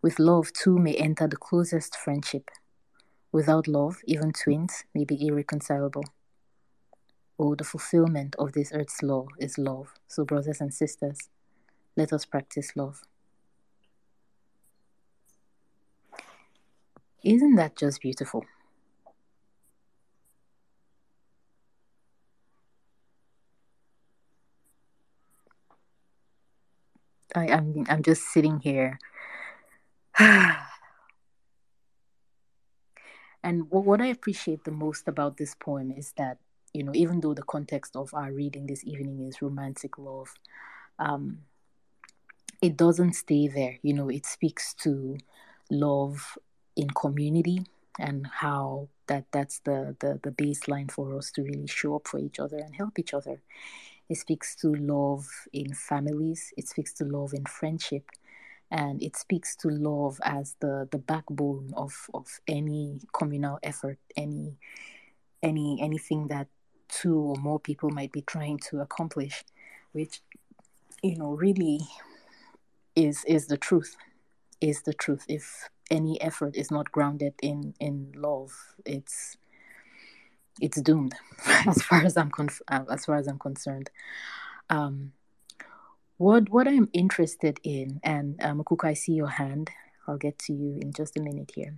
With love, two may enter the closest friendship. Without love, even twins may be irreconcilable. Oh, the fulfillment of this earth's law is love. So, brothers and sisters, let us practice love. Isn't that just beautiful? I, I'm I'm just sitting here. and what, what I appreciate the most about this poem is that, you know, even though the context of our reading this evening is romantic love, um, it doesn't stay there. You know, it speaks to love in community and how that that's the, the the baseline for us to really show up for each other and help each other. It speaks to love in families it speaks to love in friendship and it speaks to love as the the backbone of of any communal effort any any anything that two or more people might be trying to accomplish which you know really is is the truth is the truth. If any effort is not grounded in in love it's it's doomed as far as i'm conf- uh, as far as i'm concerned. Um what what i'm interested in and um i see your hand. I'll get to you in just a minute here.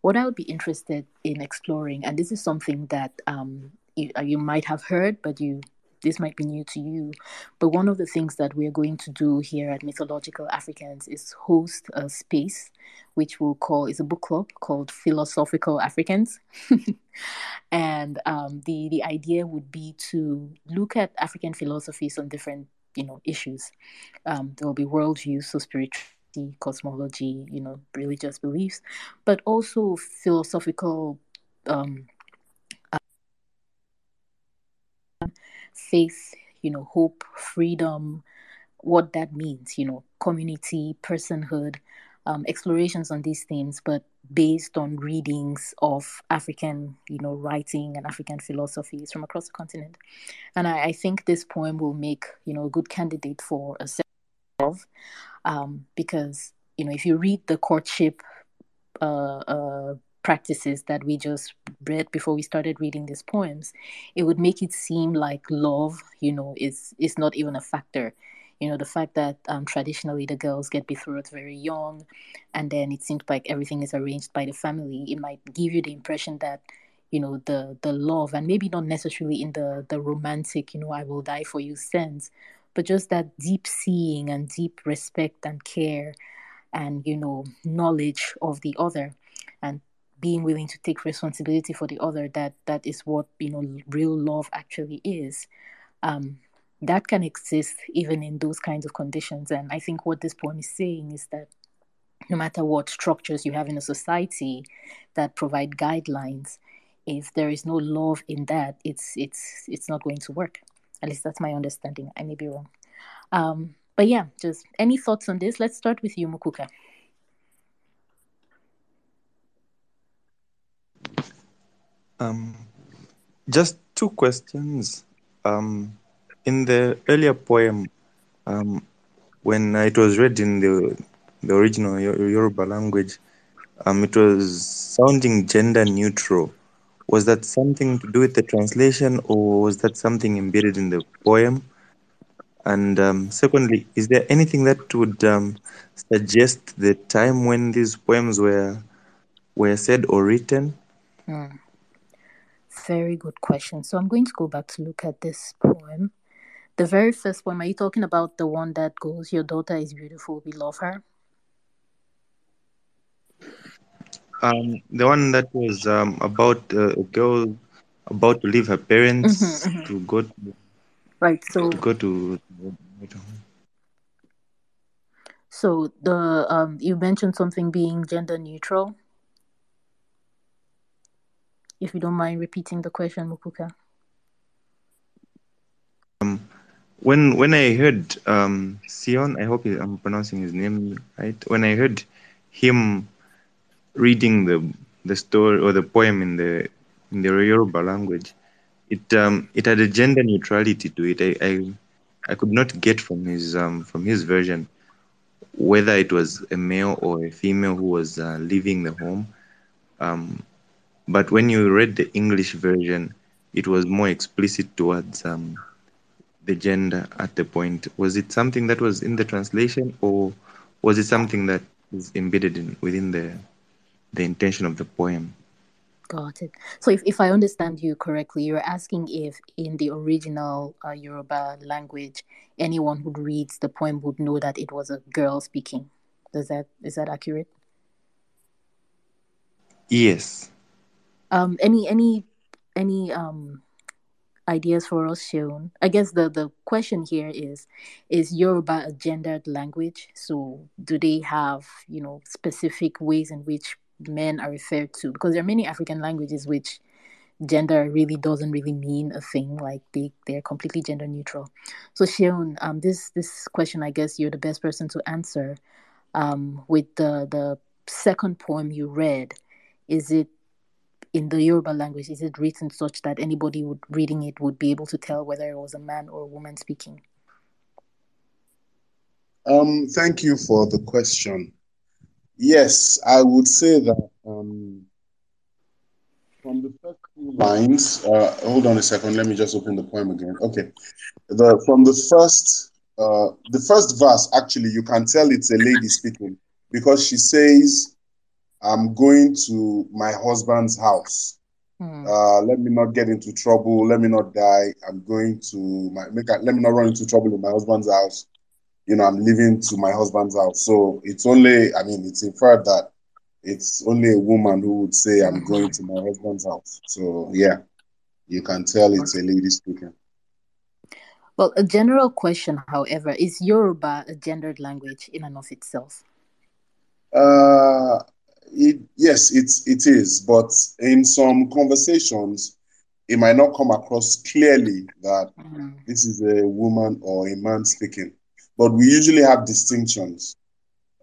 What i would be interested in exploring and this is something that um you, uh, you might have heard but you this might be new to you, but one of the things that we're going to do here at Mythological Africans is host a space which we'll call is a book club called Philosophical Africans. and um, the the idea would be to look at African philosophies on different you know issues. Um, there will be worldviews, so spirituality, cosmology, you know, religious beliefs, but also philosophical um, faith, you know, hope, freedom, what that means, you know, community, personhood, um, explorations on these things, but based on readings of African, you know, writing and African philosophies from across the continent. And I, I think this poem will make, you know, a good candidate for a set of, um, because, you know, if you read the courtship uh, uh, practices that we just read before we started reading these poems, it would make it seem like love, you know, is is not even a factor. You know the fact that um, traditionally the girls get betrothed very young and then it seems like everything is arranged by the family it might give you the impression that you know the the love and maybe not necessarily in the the romantic you know i will die for you sense but just that deep seeing and deep respect and care and you know knowledge of the other. And being willing to take responsibility for the other that that is what you know real love actually is um that can exist even in those kinds of conditions. And I think what this poem is saying is that no matter what structures you have in a society that provide guidelines, if there is no love in that, it's it's it's not going to work. At least that's my understanding. I may be wrong. Um, but yeah, just any thoughts on this? Let's start with you, Mukuka. Um, just two questions. Um, in the earlier poem, um, when it was read in the the original Yoruba language, um, it was sounding gender neutral. Was that something to do with the translation, or was that something embedded in the poem? And um, secondly, is there anything that would um, suggest the time when these poems were were said or written? Hmm. Very good question. So I'm going to go back to look at this poem. The very first one, are you talking about the one that goes, Your daughter is beautiful, we love her? Um, the one that was um, about uh, a girl about to leave her parents mm-hmm, mm-hmm. to go to, right so to go to so the um you mentioned something being gender neutral if you don't mind repeating the question mukuka um when when I heard um, Sion, I hope I'm pronouncing his name right. When I heard him reading the the story or the poem in the in the Yoruba language, it um, it had a gender neutrality to it. I, I I could not get from his um, from his version whether it was a male or a female who was uh, leaving the home. Um, but when you read the English version, it was more explicit towards um, the gender at the point? Was it something that was in the translation, or was it something that is embedded in, within the the intention of the poem? Got it. So, if, if I understand you correctly, you're asking if in the original uh, Yoruba language, anyone who reads the poem would know that it was a girl speaking. Does that is that accurate? Yes. Um. Any any any um ideas for us Sheun. I guess the, the question here is is Yoruba a gendered language? So do they have, you know, specific ways in which men are referred to? Because there are many African languages which gender really doesn't really mean a thing. Like they, they're completely gender neutral. So Sheun, um this this question I guess you're the best person to answer. Um with the the second poem you read, is it in the Yoruba language is it written such that anybody would reading it would be able to tell whether it was a man or a woman speaking? Um, thank you for the question. Yes, I would say that um, from the first few lines. Uh, hold on a second. Let me just open the poem again. Okay, the from the first uh, the first verse actually you can tell it's a lady speaking because she says I'm going to my husband's house. Hmm. Uh, let me not get into trouble. Let me not die. I'm going to my make. let me not run into trouble in my husband's house. You know, I'm leaving to my husband's house. So it's only. I mean, it's inferred that it's only a woman who would say, "I'm going to my husband's house." So yeah, you can tell it's a lady speaking. Well, a general question, however, is Yoruba a gendered language in and of itself? Uh, it, yes, it's it is, but in some conversations, it might not come across clearly that Mhm. this is a woman or a man speaking. But we usually have distinctions.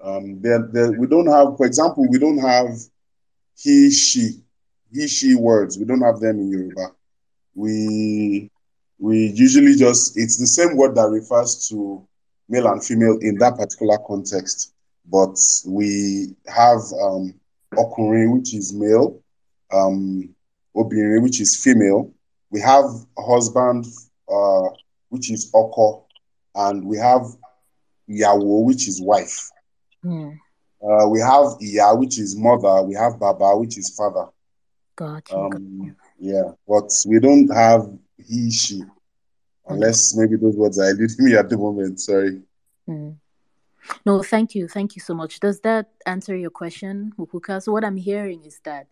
Um, there, there, we don't have, for example, we don't have he, she, he, she words. We don't have them in Yoruba. We we usually just it's the same word that refers to male and female in that particular context, but we have um, ọkùnrin, which is male, um, obìnrin, which is female. We have husband, uh, which is ọkọ, and we have ìyàwó, which is wife. Mm. Uh, we have iya, which is mother. We have baba, which is father. Got you. got Um, yeah, but we don't have he, she, unless maybe those words are eluding me at the moment. Sorry. Mm. No, thank you. Thank you so much. Does that answer your question, Mukuka? So what I'm hearing is that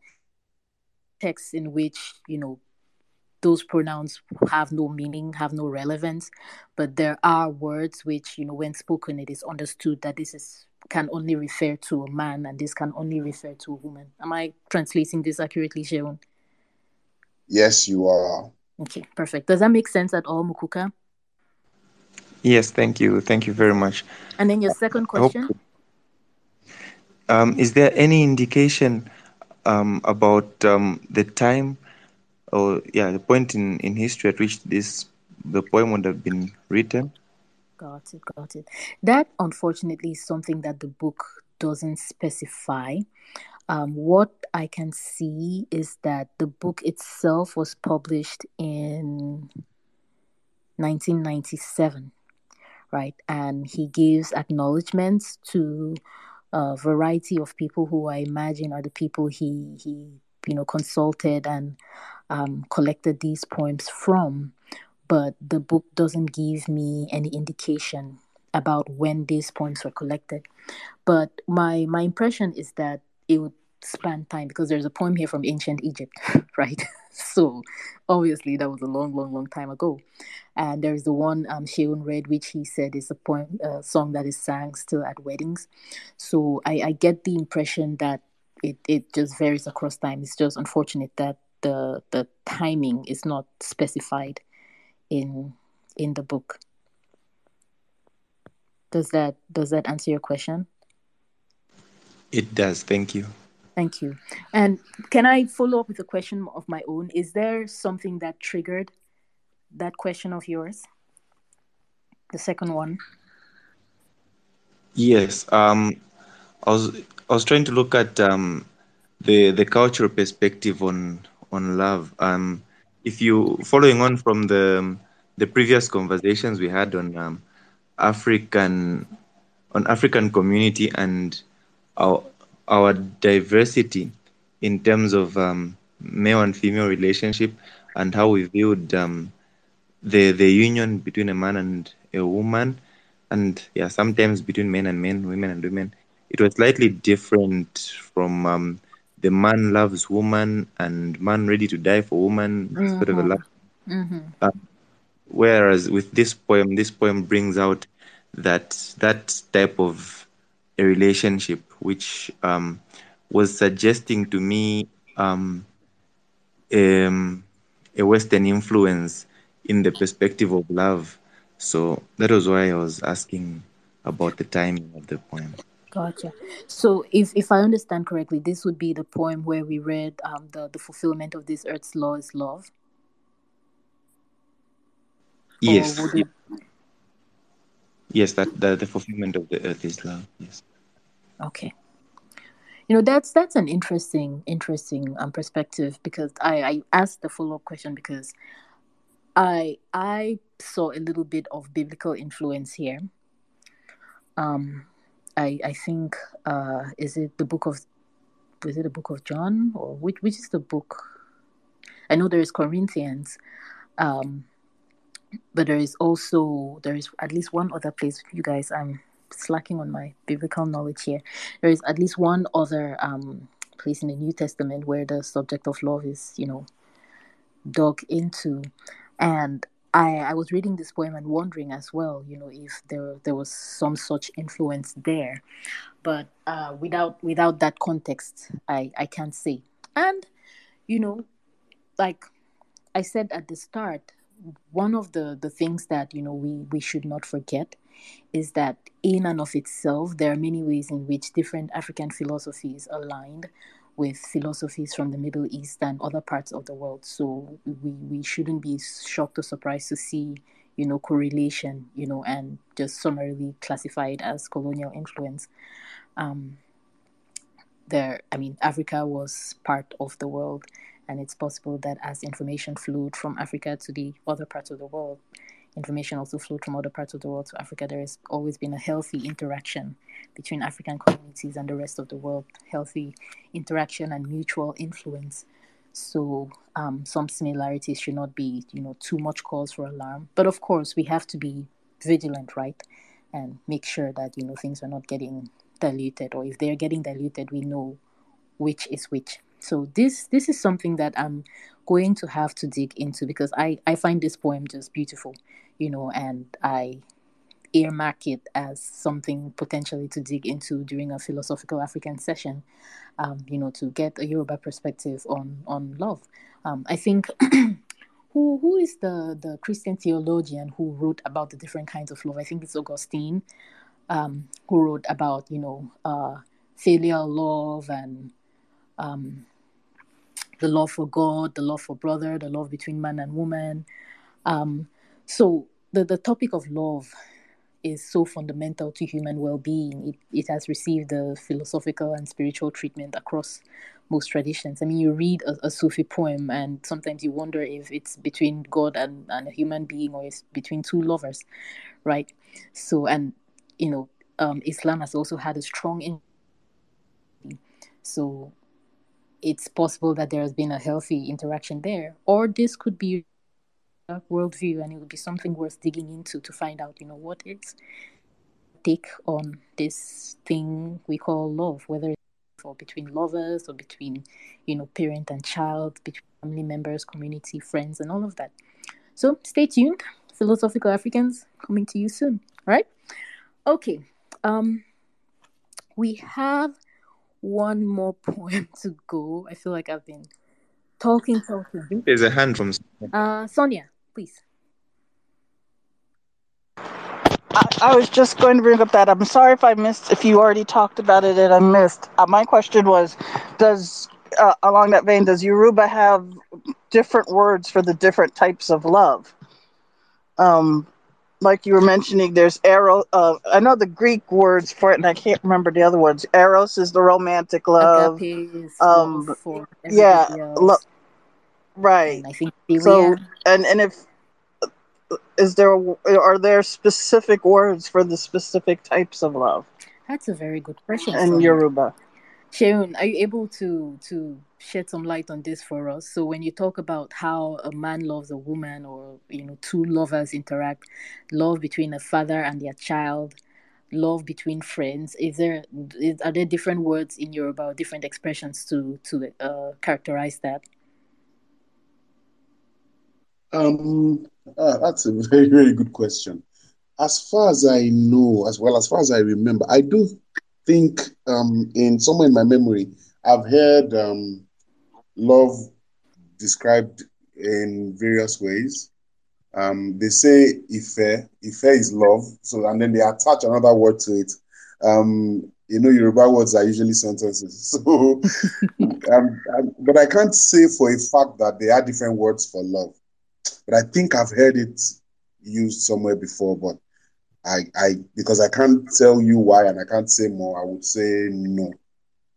texts in which, you know, those pronouns have no meaning, have no relevance, but there are words which, you know, when spoken, it is understood that this is can only refer to a man and this can only refer to a woman. Am I translating this accurately, Sheun? Yes, you are. Okay, perfect. Does that make sense at all, Mukuka? Yes, thank you. Thank you very much. And then your second question? Um, is there any indication um, about um, the time or yeah, the point in, in history at which this the poem would have been written? Got it, got it. That unfortunately is something that the book doesn't specify. Um, what I can see is that the book itself was published in 1997, right? And he gives acknowledgments to a variety of people who I imagine are the people he he you know consulted and um, collected these poems from but the book doesn't give me any indication about when these poems were collected. But my my impression is that it would span time because there's a poem here from ancient Egypt, right? so obviously that was a long, long, long time ago. And there's the one um read, which he said is a poem, a song that is sang still at weddings. So I, I get the impression that it, it just varies across time. It's just unfortunate that the the timing is not specified in in the book. Does that does that answer your question? It does. Thank you. Thank you. And can I follow up with a question of my own? Is there something that triggered that question of yours? The second one. Yes. Um, I was I was trying to look at um, the the cultural perspective on on love. Um, if you following on from the the previous conversations we had on um, African on African community and our our diversity in terms of um, male and female relationship and how we viewed um, the the union between a man and a woman. And yeah sometimes between men and men women and women it was slightly different from um, the man loves woman and man ready to die for woman. Sort of a love Mm-hmm. whereas with this poem this poem brings out that that type of a relationship which um, was suggesting to me um, um, a western influence in the perspective of love so that was why i was asking about the timing of the poem Gotcha. So if if I understand correctly, this would be the poem where we read um the, the fulfillment of this earth's law is love. yes it yes that, that the fulfillment of the earth is love yes Okay. You know, that's that's an interesting interesting um perspective because I I asked the follow up question because I I saw a little bit of biblical influence here. Um, I I think uh is it the book of is it the book of John or which which is the book? I know there is Corinthians, um, but there is also there is at least one other place. You guys, I'm slacking on my biblical knowledge here. There is at least one other um place in the New Testament where the subject of love is, you know, dug into, and I I was reading this poem and wondering as well, you know, if there there was some such influence there, but uh, without without that context, I I can't say. And you know, like I said at the start, one of the the things that you know we we should not forget is that in and of itself there are many ways in which different African philosophies aligned with philosophies from the Middle East and other parts of the world. So we, we shouldn't be shocked or surprised to see, you know, correlation, you know, and just summarily classified as colonial influence. Um, there, I mean, Africa was part of the world, and it's possible that as information flowed from Africa to the other parts of the world, information also flowed from other parts of the world to Africa. There has always been a healthy interaction between African communities and the rest of the world, healthy interaction and mutual influence. So um, some similarities should not be, you know, too much cause for alarm. But of course, we have to be vigilant, right, and make sure that you know things are not getting diluted, or if they are getting diluted, we know which is which. So this this is something that I'm going to have to dig into because I I find this poem just beautiful you know, and I earmark it as something potentially to dig into during a philosophical African session, um, you know, to get a Yoruba perspective on on love. Um, I think who who is the the Christian theologian who wrote about the different kinds of love? I think it's Augustine, um, who wrote about you know uh, filial love and um, the love for God, the love for brother, the love between man and woman. Um, so the, the topic of love is so fundamental to human well-being. It, it has received a philosophical and spiritual treatment across most traditions. I mean, you read a, a Sufi poem, and sometimes you wonder if it's between God and, and a human being, or it's between two lovers, right? So, and you know, um, Islam has also had a strong. In- so, it's possible that there has been a healthy interaction there, or this could be a worldview and it would be something worth digging into to find out you know what is take on this thing we call love whether it's for between lovers or between you know parent and child between family members community friends and all of that. So stay tuned. Philosophical africans coming to you soon right? Okay um we have one more poem to go i feel like i've been talking talking There's a hand from. uh sonia please. I, I, was just going to bring up that. I'm sorry if I missed, if you already talked about it and I missed. Uh, my question was Does, uh, along that vein, does Yoruba have different words for the different types of love? Um, like you were mentioning, there's arrow. Uh, I know the Greek words for it, and I can't remember the other words. Eros is the romantic love. um, love yeah, lo- right. And I think so. And and if is there are there specific words for the specific types of love? That's a very good question. In Yoruba. Sheun, are you able to to shed some light on this for us? So when you talk about how a man loves a woman or you know two lovers interact, love between a father and their child, love between friends, is there is, are there different words in Yoruba, different expressions to to uh, characterize that? Um, uh, that's a very, very good question. As far as I know, as well as far as I remember, I do think um, in somewhere in my memory, I've heard um, love described in various ways. Um, they say Ife, Ife is love, so and then they attach another word to it. Um, you know, Yoruba words are usually sentences, so um, um, but I can't say for a fact that there are different words for love but I think I've heard it used somewhere before, but I, I because I can't tell you why and I can't say more, I would say no.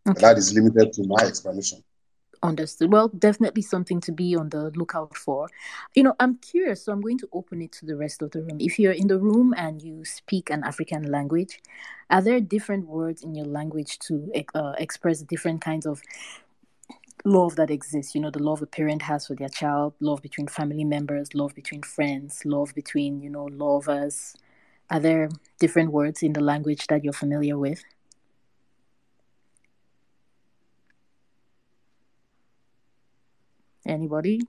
Okay. that is limited to my explanation. Understood. Well, definitely something to be on the lookout for. You know, I'm curious, so I'm going to open it to the rest of the room. If you're in the room and you speak an African language, are there different words in your language to uh, express different kinds of love that exists you know the love a parent has for their child love between family members love between friends love between you know lovers are there different words in the language that you're familiar with anybody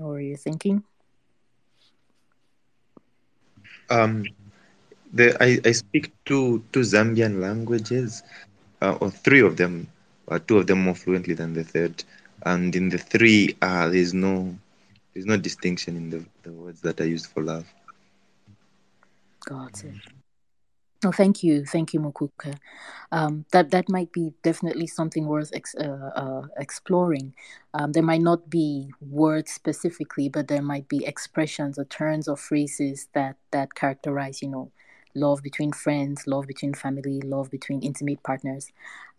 or are you thinking um the i i speak two two zambian languages uh, or three of them uh, two of them more fluently than the third. and in the three, uh, there's no there's no distinction in the, the words that are used for love. Got it. Oh, thank you, thank you, Mukuka. Um, that that might be definitely something worth ex- uh, uh, exploring. Um, there might not be words specifically, but there might be expressions or turns or phrases that that characterize, you know, love between friends, love between family, love between intimate partners.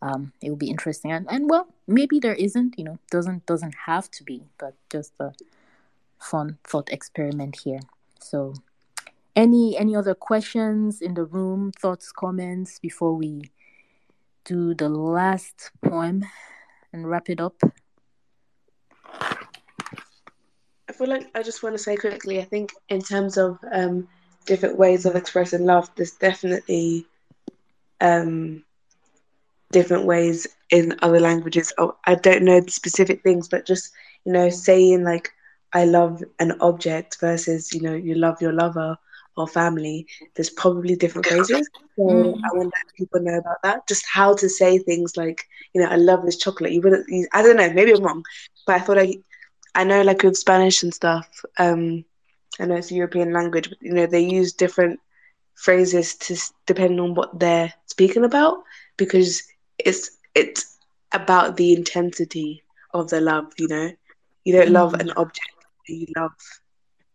Um, it will be interesting, and and well, maybe there isn't. You know, doesn't doesn't have to be, but just a fun thought experiment here. So any any other questions in the room, thoughts, comments before we do the last poem and wrap it up? I feel like I just want to say quickly. I think in terms of um, different ways of expressing love, there's definitely um, different ways in other languages. Oh, I don't know specific things, but just you know, saying like "I love" an object versus you know, you love your lover or family. There's probably different phrases. So Mm. I want to let people know about that. Just how to say things like, you know, "I love this chocolate." You wouldn't. You, I don't know. Maybe I'm wrong, but I thought I, I know like with Spanish and stuff. Um, I know it's a European language, but you know they use different phrases to s- depending on what they're speaking about because it's it's about the intensity of the love. You know, you don't love an object, you love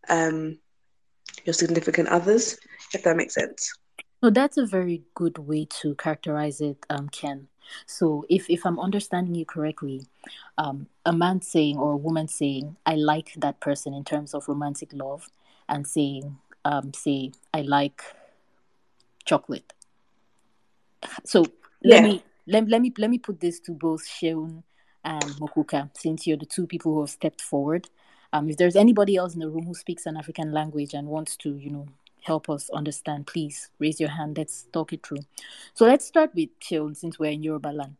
um your significant others. If that makes sense. No, that's a very good way to characterize it, um, Ken. So if if I'm understanding you correctly, um, a man saying or a woman saying, "I like that person" in terms of romantic love, and saying, um, "Say I like chocolate." So let Yeah. me let, let me let me put this to both Sheun and Mukuka, since you're the two people who have stepped forward. Um, if there's anybody else in the room who speaks an African language and wants to, you know, help us understand, please raise your hand. Let's talk it through. So let's start with Sheun, since we're in Yoruba land.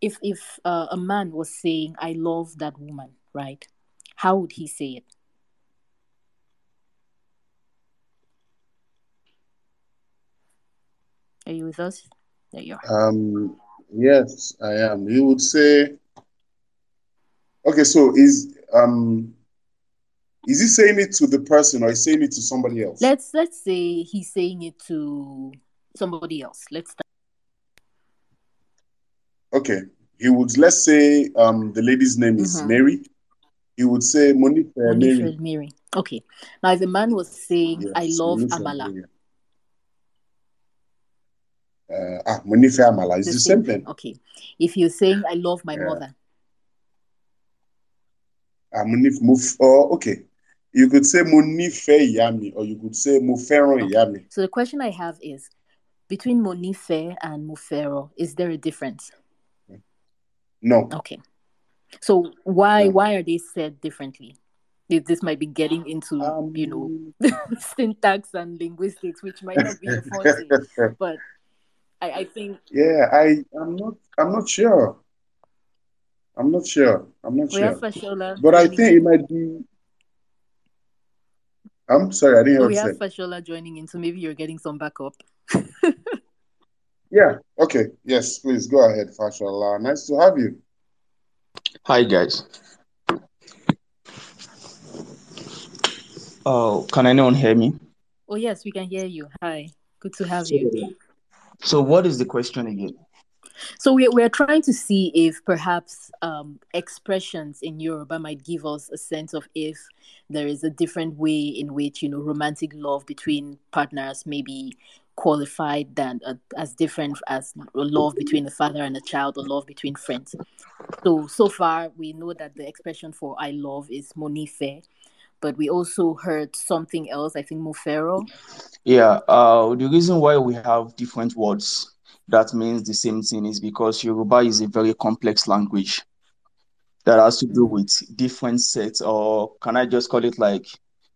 If if uh, a man was saying, "I love that woman," right? How would he say it? Are you with us? There you are. Um, yes, I am. He would say, okay, so is um is he saying it to the person or is he saying it to somebody else? Let's let's say he's saying it to somebody else. Let's start. Okay. He would let's say um the lady's name is Mhm. Mary. He would say Monife Mary. Monife Mary. Okay. Now, if the man was saying, "I love Monife Amala," Uh, ah, Monife Amala is the the same same thing. thing. Okay. If you're saying, "I love my Yeah. mother," Ah, Monife Muf. Oh, okay. You could say Monife Yami, or you could say Mufero Okay. Yami. So the question I have is, between Monife and Mufero, is there a difference? No. Okay. So why No. why are they said differently? If This might be getting into you know Um, syntax and linguistics, which might not be your forte, but I, I think yeah, I I'm not I'm not sure. I'm not sure. I'm not sure. Fashola But I think it might be. I'm sorry, I didn't hear So what we you have said. Fashola joining in, so maybe you're getting some backup. Yeah. Okay. Yes, please go ahead, Fashola. Nice to have you. Hi guys. Oh, can anyone hear me? Oh yes, we can hear you. Hi, good to have you. so what is the question again? So we we're trying to see if perhaps um, expressions in Yoruba might give us a sense of if there is a different way in which you know romantic love between partners may be qualified than uh, as different as love between a father and a child or love between friends. So so far we know that the expression for I love is monife, but we also heard something else. I think mufero. Yeah, uh, the reason why we have different words that means the same thing is because Yoruba is a very complex language that has to do with different sets, or can I just call it like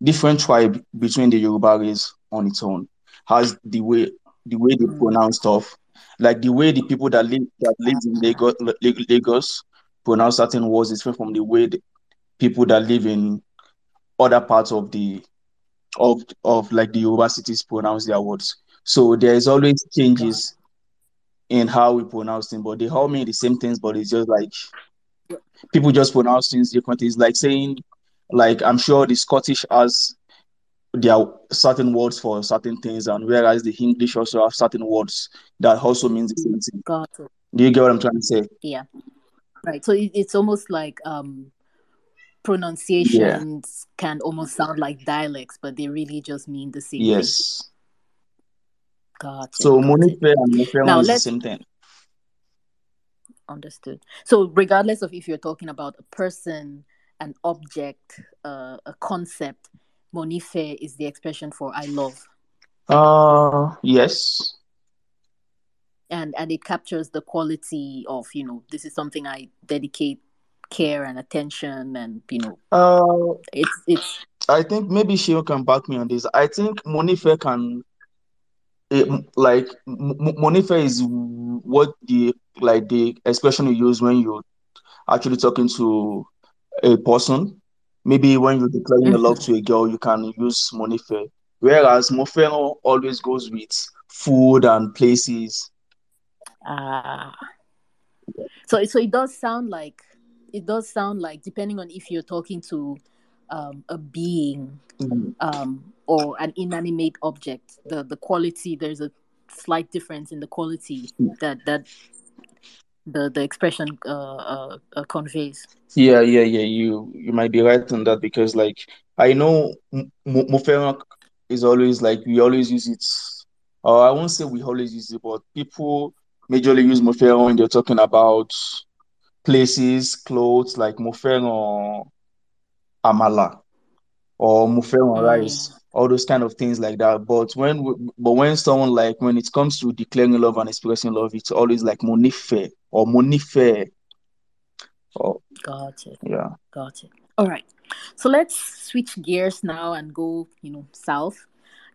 different tribe between the Yoruba race on its own has the way the way they Mm. pronounce stuff, like the way the people that live that lives in Lagos, Lagos pronounce certain words is different from the way the people that live in other parts of the of of like the Yoruba cities pronounce their words. So there is always changes in how we pronounce them, but they all mean the same things, but it's just like people just pronounce things differently. It's like saying, like I'm sure the Scottish has there are certain words for certain things, and whereas the English also have certain words that also means the same thing. Got it. Do you get what I'm trying to say? Yeah. Right. So it, it's almost like um, pronunciations can almost sound like dialects, but they really just mean the same thing. Got it. So got it. Monife and Moferon Now is the same thing. understood. So regardless of if you're talking about a person, an object, uh, a concept, monife is the expression for I love. Uh, yes. and and it captures the quality of you know this is something i dedicate care and attention and you know Uh, it's it's I think maybe Sheun can back me on this. I think Monife can, like, M- M- Monife is what the like the expression you use when you're actually talking to a person. Maybe when you're declaring your love to a girl, you can use Monife. Whereas Mofero always goes with food and places. ah so so it does sound like it does sound like depending on if you're talking to um, a being Mm. um, or an inanimate object the the quality there's a slight difference in the quality that that the the expression uh, uh, uh, conveys Yeah, yeah, yeah. You you might be right on that because like I know M- is always like we always use it. Or I won't say we always use it, but people majorly use Mofero when they're talking about places, clothes, like Mofero Amala or Mm. rice, all those kind of things like that. But when but when someone like when it comes to declaring love and expressing love, it's always like Monife or Monife or got it yeah. Got it. All right. So let's switch gears now and go, you know, south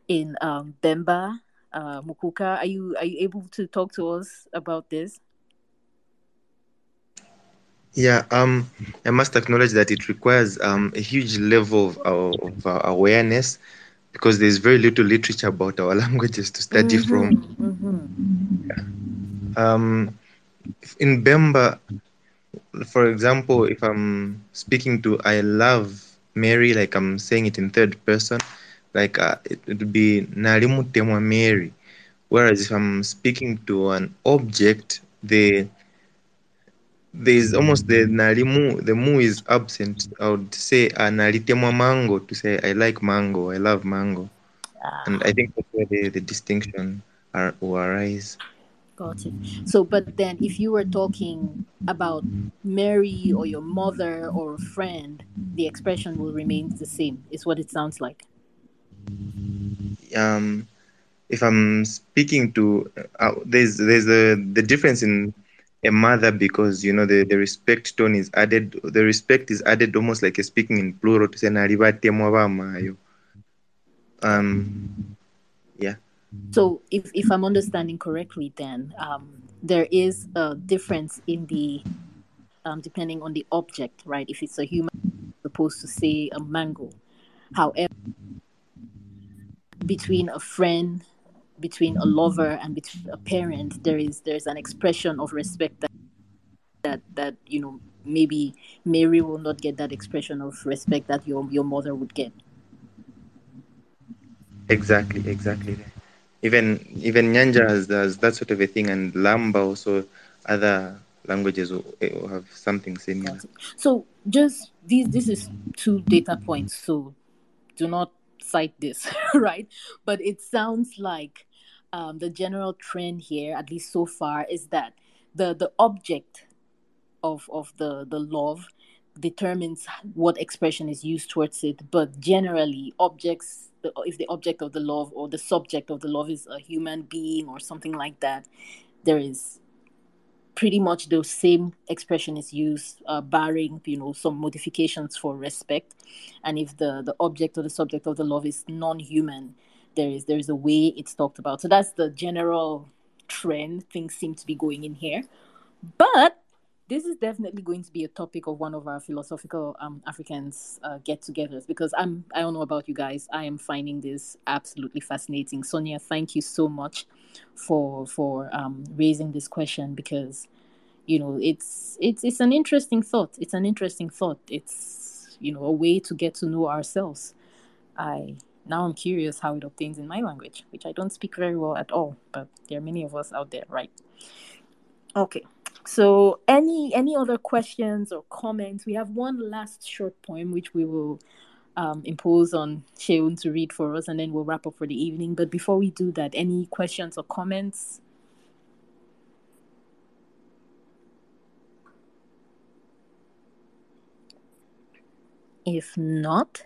in um, Bemba, uh, Mukuka. Are you are you able to talk to us about this? Yeah, um, I must acknowledge that it requires um, a huge level of, of uh, awareness because there's very little literature about our languages to study from. Mm-hmm. Um, in Bemba, for example, if I'm speaking to I love Mary, like I'm saying it in third person, like uh, it would be Nalimu Temwa Mary. Whereas if I'm speaking to an object, the there's almost the Nalimu, the mu is absent. I would say uh, Nalitemwa mango to say I like mango, I love mango. Ah, And I think that's where the, the distinction are, will arise. got it. So, but then if you were talking about Mary or your mother or a friend, the expression will remain the same. Is what it sounds like. um, if I'm speaking to, uh, there's there's a the difference in a mother because you know the, the respect tone is added. The respect is added almost like you're speaking in plural to say "Nalibatemwa bamayo." Um, yeah, So, if if I'm understanding correctly, then um, there is a difference in the um, depending on the object, right? If it's a human, supposed to say a mango. However, between a friend, between a lover, and between a parent, there is there's an expression of respect that that that you know maybe Mary will not get that expression of respect that your your mother would get. exactly, exactly. Even even Nyanja has, has that sort of a thing, and Lamba also other languages will, will have something similar. So just these this is two data points. So do not cite this, right? But it sounds like um, the general trend here, at least so far, is that the the object of of the the love determines what expression is used towards it. But generally, objects if the object of the love or the subject of the love is a human being or something like that, there is pretty much the same expression is used, uh, barring you know some modifications for respect. And if the the object or the subject of the love is non-human, there is there is a way it's talked about. So that's the general trend. Things seem to be going in here, but this is definitely going to be a topic of one of our philosophical um, Africans uh, get-togethers because I'm I don't know about you guys, I am finding this absolutely fascinating. Sonia, thank you so much for for um, raising this question because you know, it's it's it's an interesting thought. It's an interesting thought. It's you know a way to get to know ourselves. I now I'm curious how it obtains in my language, which I don't speak very well at all, but there are many of us out there, right? Okay. So any any other questions or comments? We have one last short poem which we will um, impose on Sheun to read for us, and then we'll wrap up for the evening. But before we do that, any questions or comments? If not,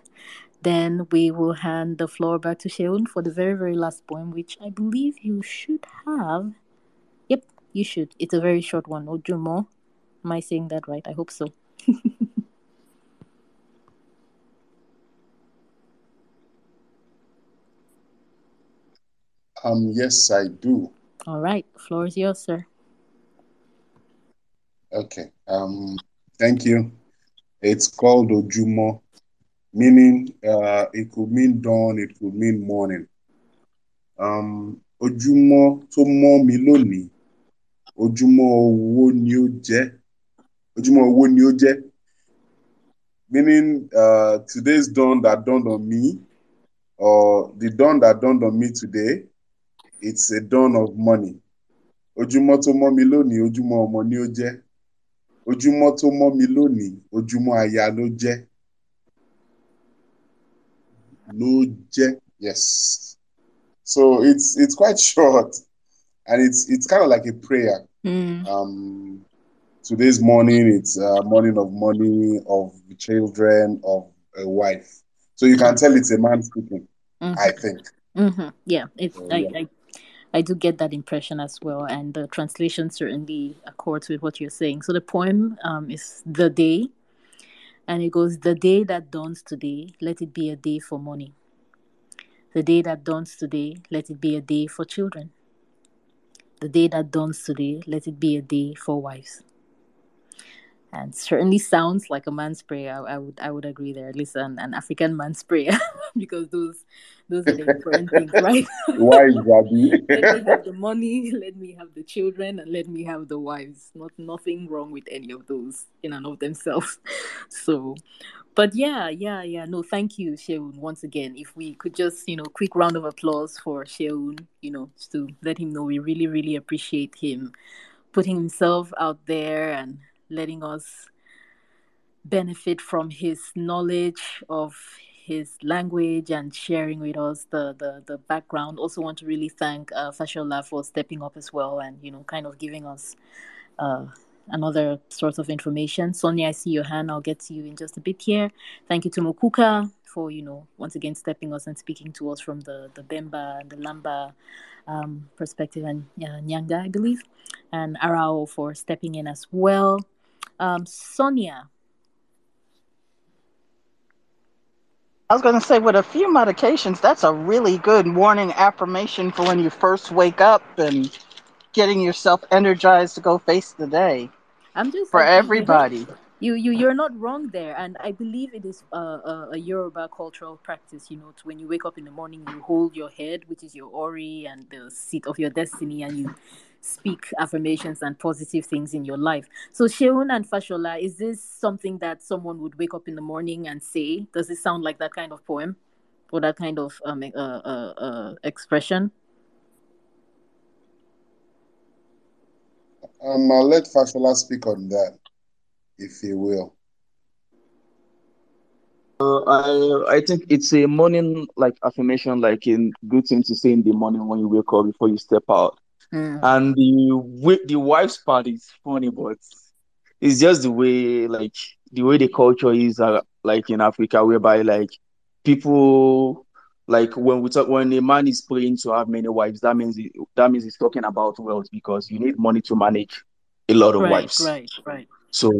then we will hand the floor back to Sheun for the very, very last poem, which I believe you should have. You should. It's a very short one. Ojumo. Am I saying that right? I hope so. Um, yes, I do. All right, floor is yours, sir. Okay. Um, thank you. It's called Ojumo, meaning uh, it could mean dawn, it could mean morning. Um, Ojúmọ́ tó mọ́ mi lónìí, ojúmọ́ owó ni ó jẹ́. Ojúmọ́ owó ni ó jẹ́. Meaning uh, today's dawn that dawned on me, or the dawn that dawned on me today, it's a dawn of money. Ojúmọ́ tó mọ́ mi lónìí, ojúmọ́ ọmọ ni ó jẹ́. Ojúmọ́ tó mọ́ mi lónìí, ojúmọ́ aya ló jẹ́. Ló jẹ́, yes. So it's it's quite short, and it's it's kind of like a prayer. Mm. Um, today's morning, it's a morning of money, of children, of a wife. So you can tell it's a man speaking. Mhm. I think. Mm-hmm. Yeah, it's So, I, yeah. I I do get that impression as well, and the translation certainly accords with what you're saying. So the poem um, is the day, and it goes: "The day that dawns today, let it be a day for money. The day that dawns today, let it be a day for children. The day that dawns today, let it be a day for wives." And certainly sounds like a man's prayer. I, I would I would agree there, at least an, an African man's prayer, because those those are the important things, right? Why is let me have the money, let me have the children, and let me have the wives. Not nothing wrong with any of those in and of themselves. So, but yeah, yeah, yeah. No, thank you, Sheun. Once again, if we could just, you know, quick round of applause for Sheun, you know, just to let him know we really, really appreciate him putting himself out there and letting us benefit from his knowledge of his language and sharing with us the the, the background. Also, want to really thank uh, Fashola for stepping up as well and you know kind of giving us uh, another source of information. Sonia, I see your hand. I'll get to you in just a bit here. Thank you to Mukuka for you know once again stepping us and speaking to us from the the Bemba and the Lamba um, perspective and uh, Nyanja, I believe, and Arao for stepping in as well. Um, Sonia, I was going to say, with a few modifications, that's a really good morning affirmation for when you first wake up and getting yourself energized to go face the day I'm just for like, you- you- everybody. You you you're not wrong there, and I believe it is uh, a, a Yoruba cultural practice. You know, to when you wake up in the morning, you hold your head, which is your ori and the seat of your destiny, and you speak affirmations and positive things in your life. So Sheun and Fashola, is this something that someone would wake up in the morning and say? Does it sound like that kind of poem or that kind of um uh, uh, uh, expression? Um, I'll let Fashola speak on that, if he will. Uh, I I think it's a morning like affirmation, like a good thing to say in the morning when you wake up before you step out. Mm. And the the wife's part is funny, but it's just the way like the way the culture is uh, like in Africa, whereby like people like when we talk when a man is praying to have many wives, that means he, that means he's talking about wealth because you need money to manage a lot of Right, wives. right, right. So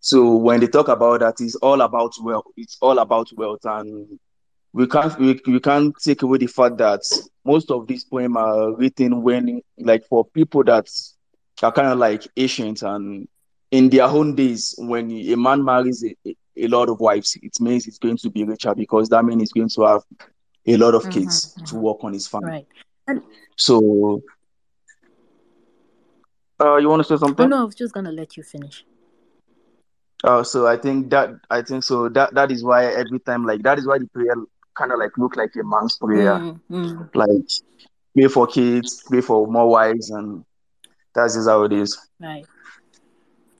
so when they talk about that, it's all about wealth. It's all about wealth, and we can't we, we can't take away the fact that most of these poems are written when like for people that are kind of like ancient and in their own days when a man marries a, a, a lot of wives, it means he's going to be richer because that means he's going to have a lot of kids to work on his family. Right. And So Uh, you want to say Oh something? no, I was just gonna let you finish. Uh, so I think that I think so that that is why every time like that is why the prayer kind of like look like a man's prayer, Mm, mm, like pray for kids, pray for more wives, and that's just how it is. right.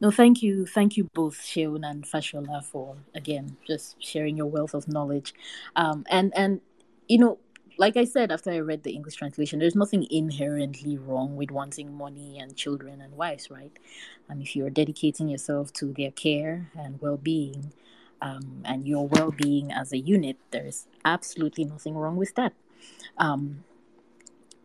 No, thank you, thank you both, Sheun and Fashola, for again just sharing your wealth of knowledge. Um, and and you know, like I said after I read the English translation, there's nothing inherently wrong with wanting money and children and wives, right? And if you're dedicating yourself to their care and well-being, um, and your well-being as a unit, there's absolutely nothing wrong with that. Um,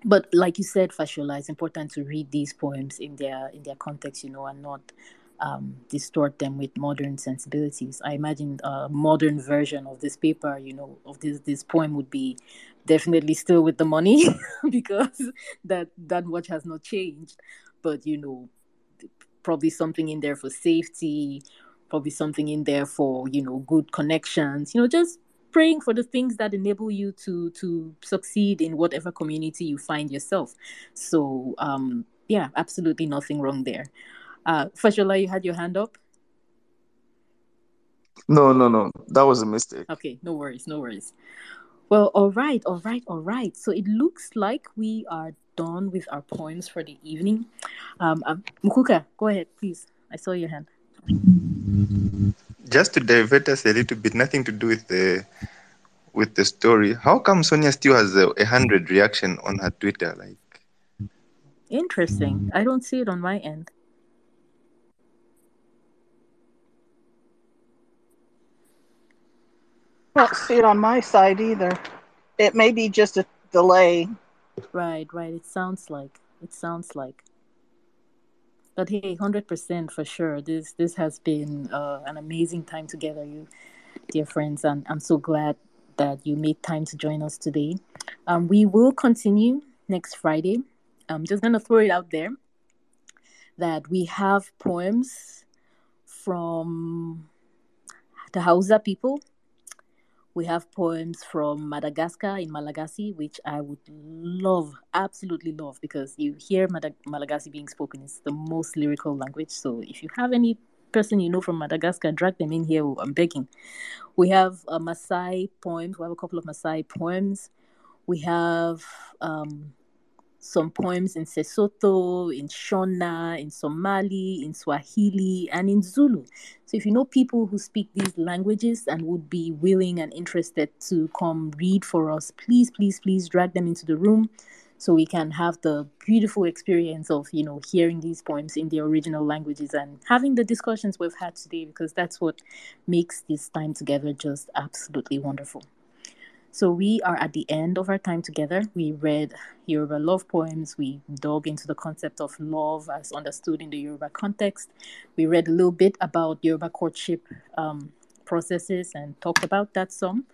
but like you said, Fashola, it's important to read these poems in their in their context, you know, and not um, distort them with modern sensibilities. I imagine a modern version of this paper, you know, of this this poem would be definitely still with the money because that that much has not changed. But you know, probably something in there for safety, probably something in there for you know good connections. You know, just praying for the things that enable you to to succeed in whatever community you find yourself. So um, yeah, absolutely nothing wrong there. Uh, Fashola, you had your hand up. No, no, no, that was a mistake. Okay, no worries, no worries. Well, all right, all right, all right. So it looks like we are done with our poems for the evening. Um, um Mukuka, go ahead, please. I saw your hand. Just to divert us a little bit, nothing to do with the with the story. How come Sonia still has a, a hundred reaction on her Twitter? Like, Interesting. I don't see it on my end. I don't see it on my side either. It may be just a delay. Right, right. It sounds like it sounds like. But hey, hundred percent for sure. This this has been uh, an amazing time together, you dear friends, and I'm so glad that you made time to join us today. Um, we will continue next Friday. I'm just gonna throw it out there that we have poems from the Hausa people. We have poems from Madagascar in Malagasy, which I would love, absolutely love, because you hear Madag- Malagasy being spoken. It's the most lyrical language. So if you have any person you know from Madagascar, drag them in here. I'm begging. We have a Maasai poems. We have a couple of Maasai poems. We have um, some poems in Sesotho, in Shona, in Somali, in Swahili, and in Zulu. So if you know people who speak these languages and would be willing and interested to come read for us, please, please, please drag them into the room so we can have the beautiful experience of, you know, hearing these poems in their original languages and having the discussions we've had today because that's what makes this time together just absolutely wonderful. So we are at the end of our time together. We read Yoruba love poems. We dug into the concept of love as understood in the Yoruba context. We read a little bit about Yoruba courtship um, processes and talked about that some.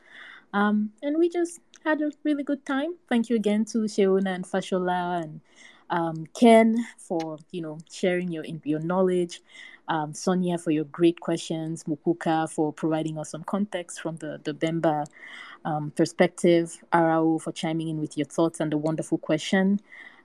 Um, and we just had a really good time. Thank you again to Sheona and Fashola and um, Ken for you know sharing your your knowledge. Um, Sonia for your great questions. Mukuka for providing us some context from the the Bemba um, perspective. Arao for chiming in with your thoughts and the wonderful question.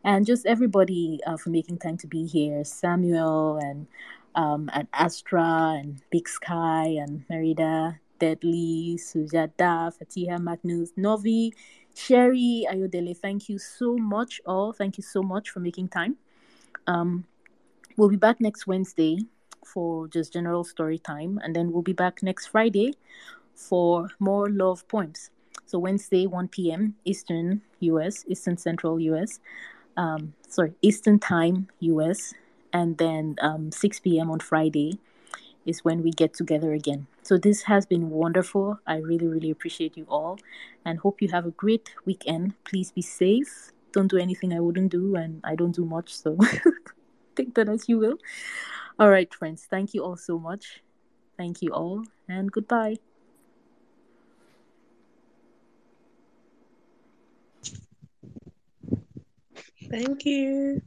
And just everybody uh, for making time to be here. Samuel and um, and Astra and Big Sky and Merida, Deadly, Sujata, Fatiha, Magnus, Novi, Sherry, Ayodele. Thank you so much, all. Thank you so much for making time. Um, we'll be back next Wednesday for just general story time, and then we'll be back next Friday for more love poems. So Wednesday, 1 p.m. Eastern US, Eastern Central US, um, sorry, Eastern Time US, and then um, 6 p.m. on Friday is when we get together again. So this has been wonderful. I really, really appreciate you all, and hope you have a great weekend. Please be safe. Don't do anything I wouldn't do, and I don't do much, so take that as you will. All right, friends. Thank you all so much. Thank you all, and goodbye. Thank you.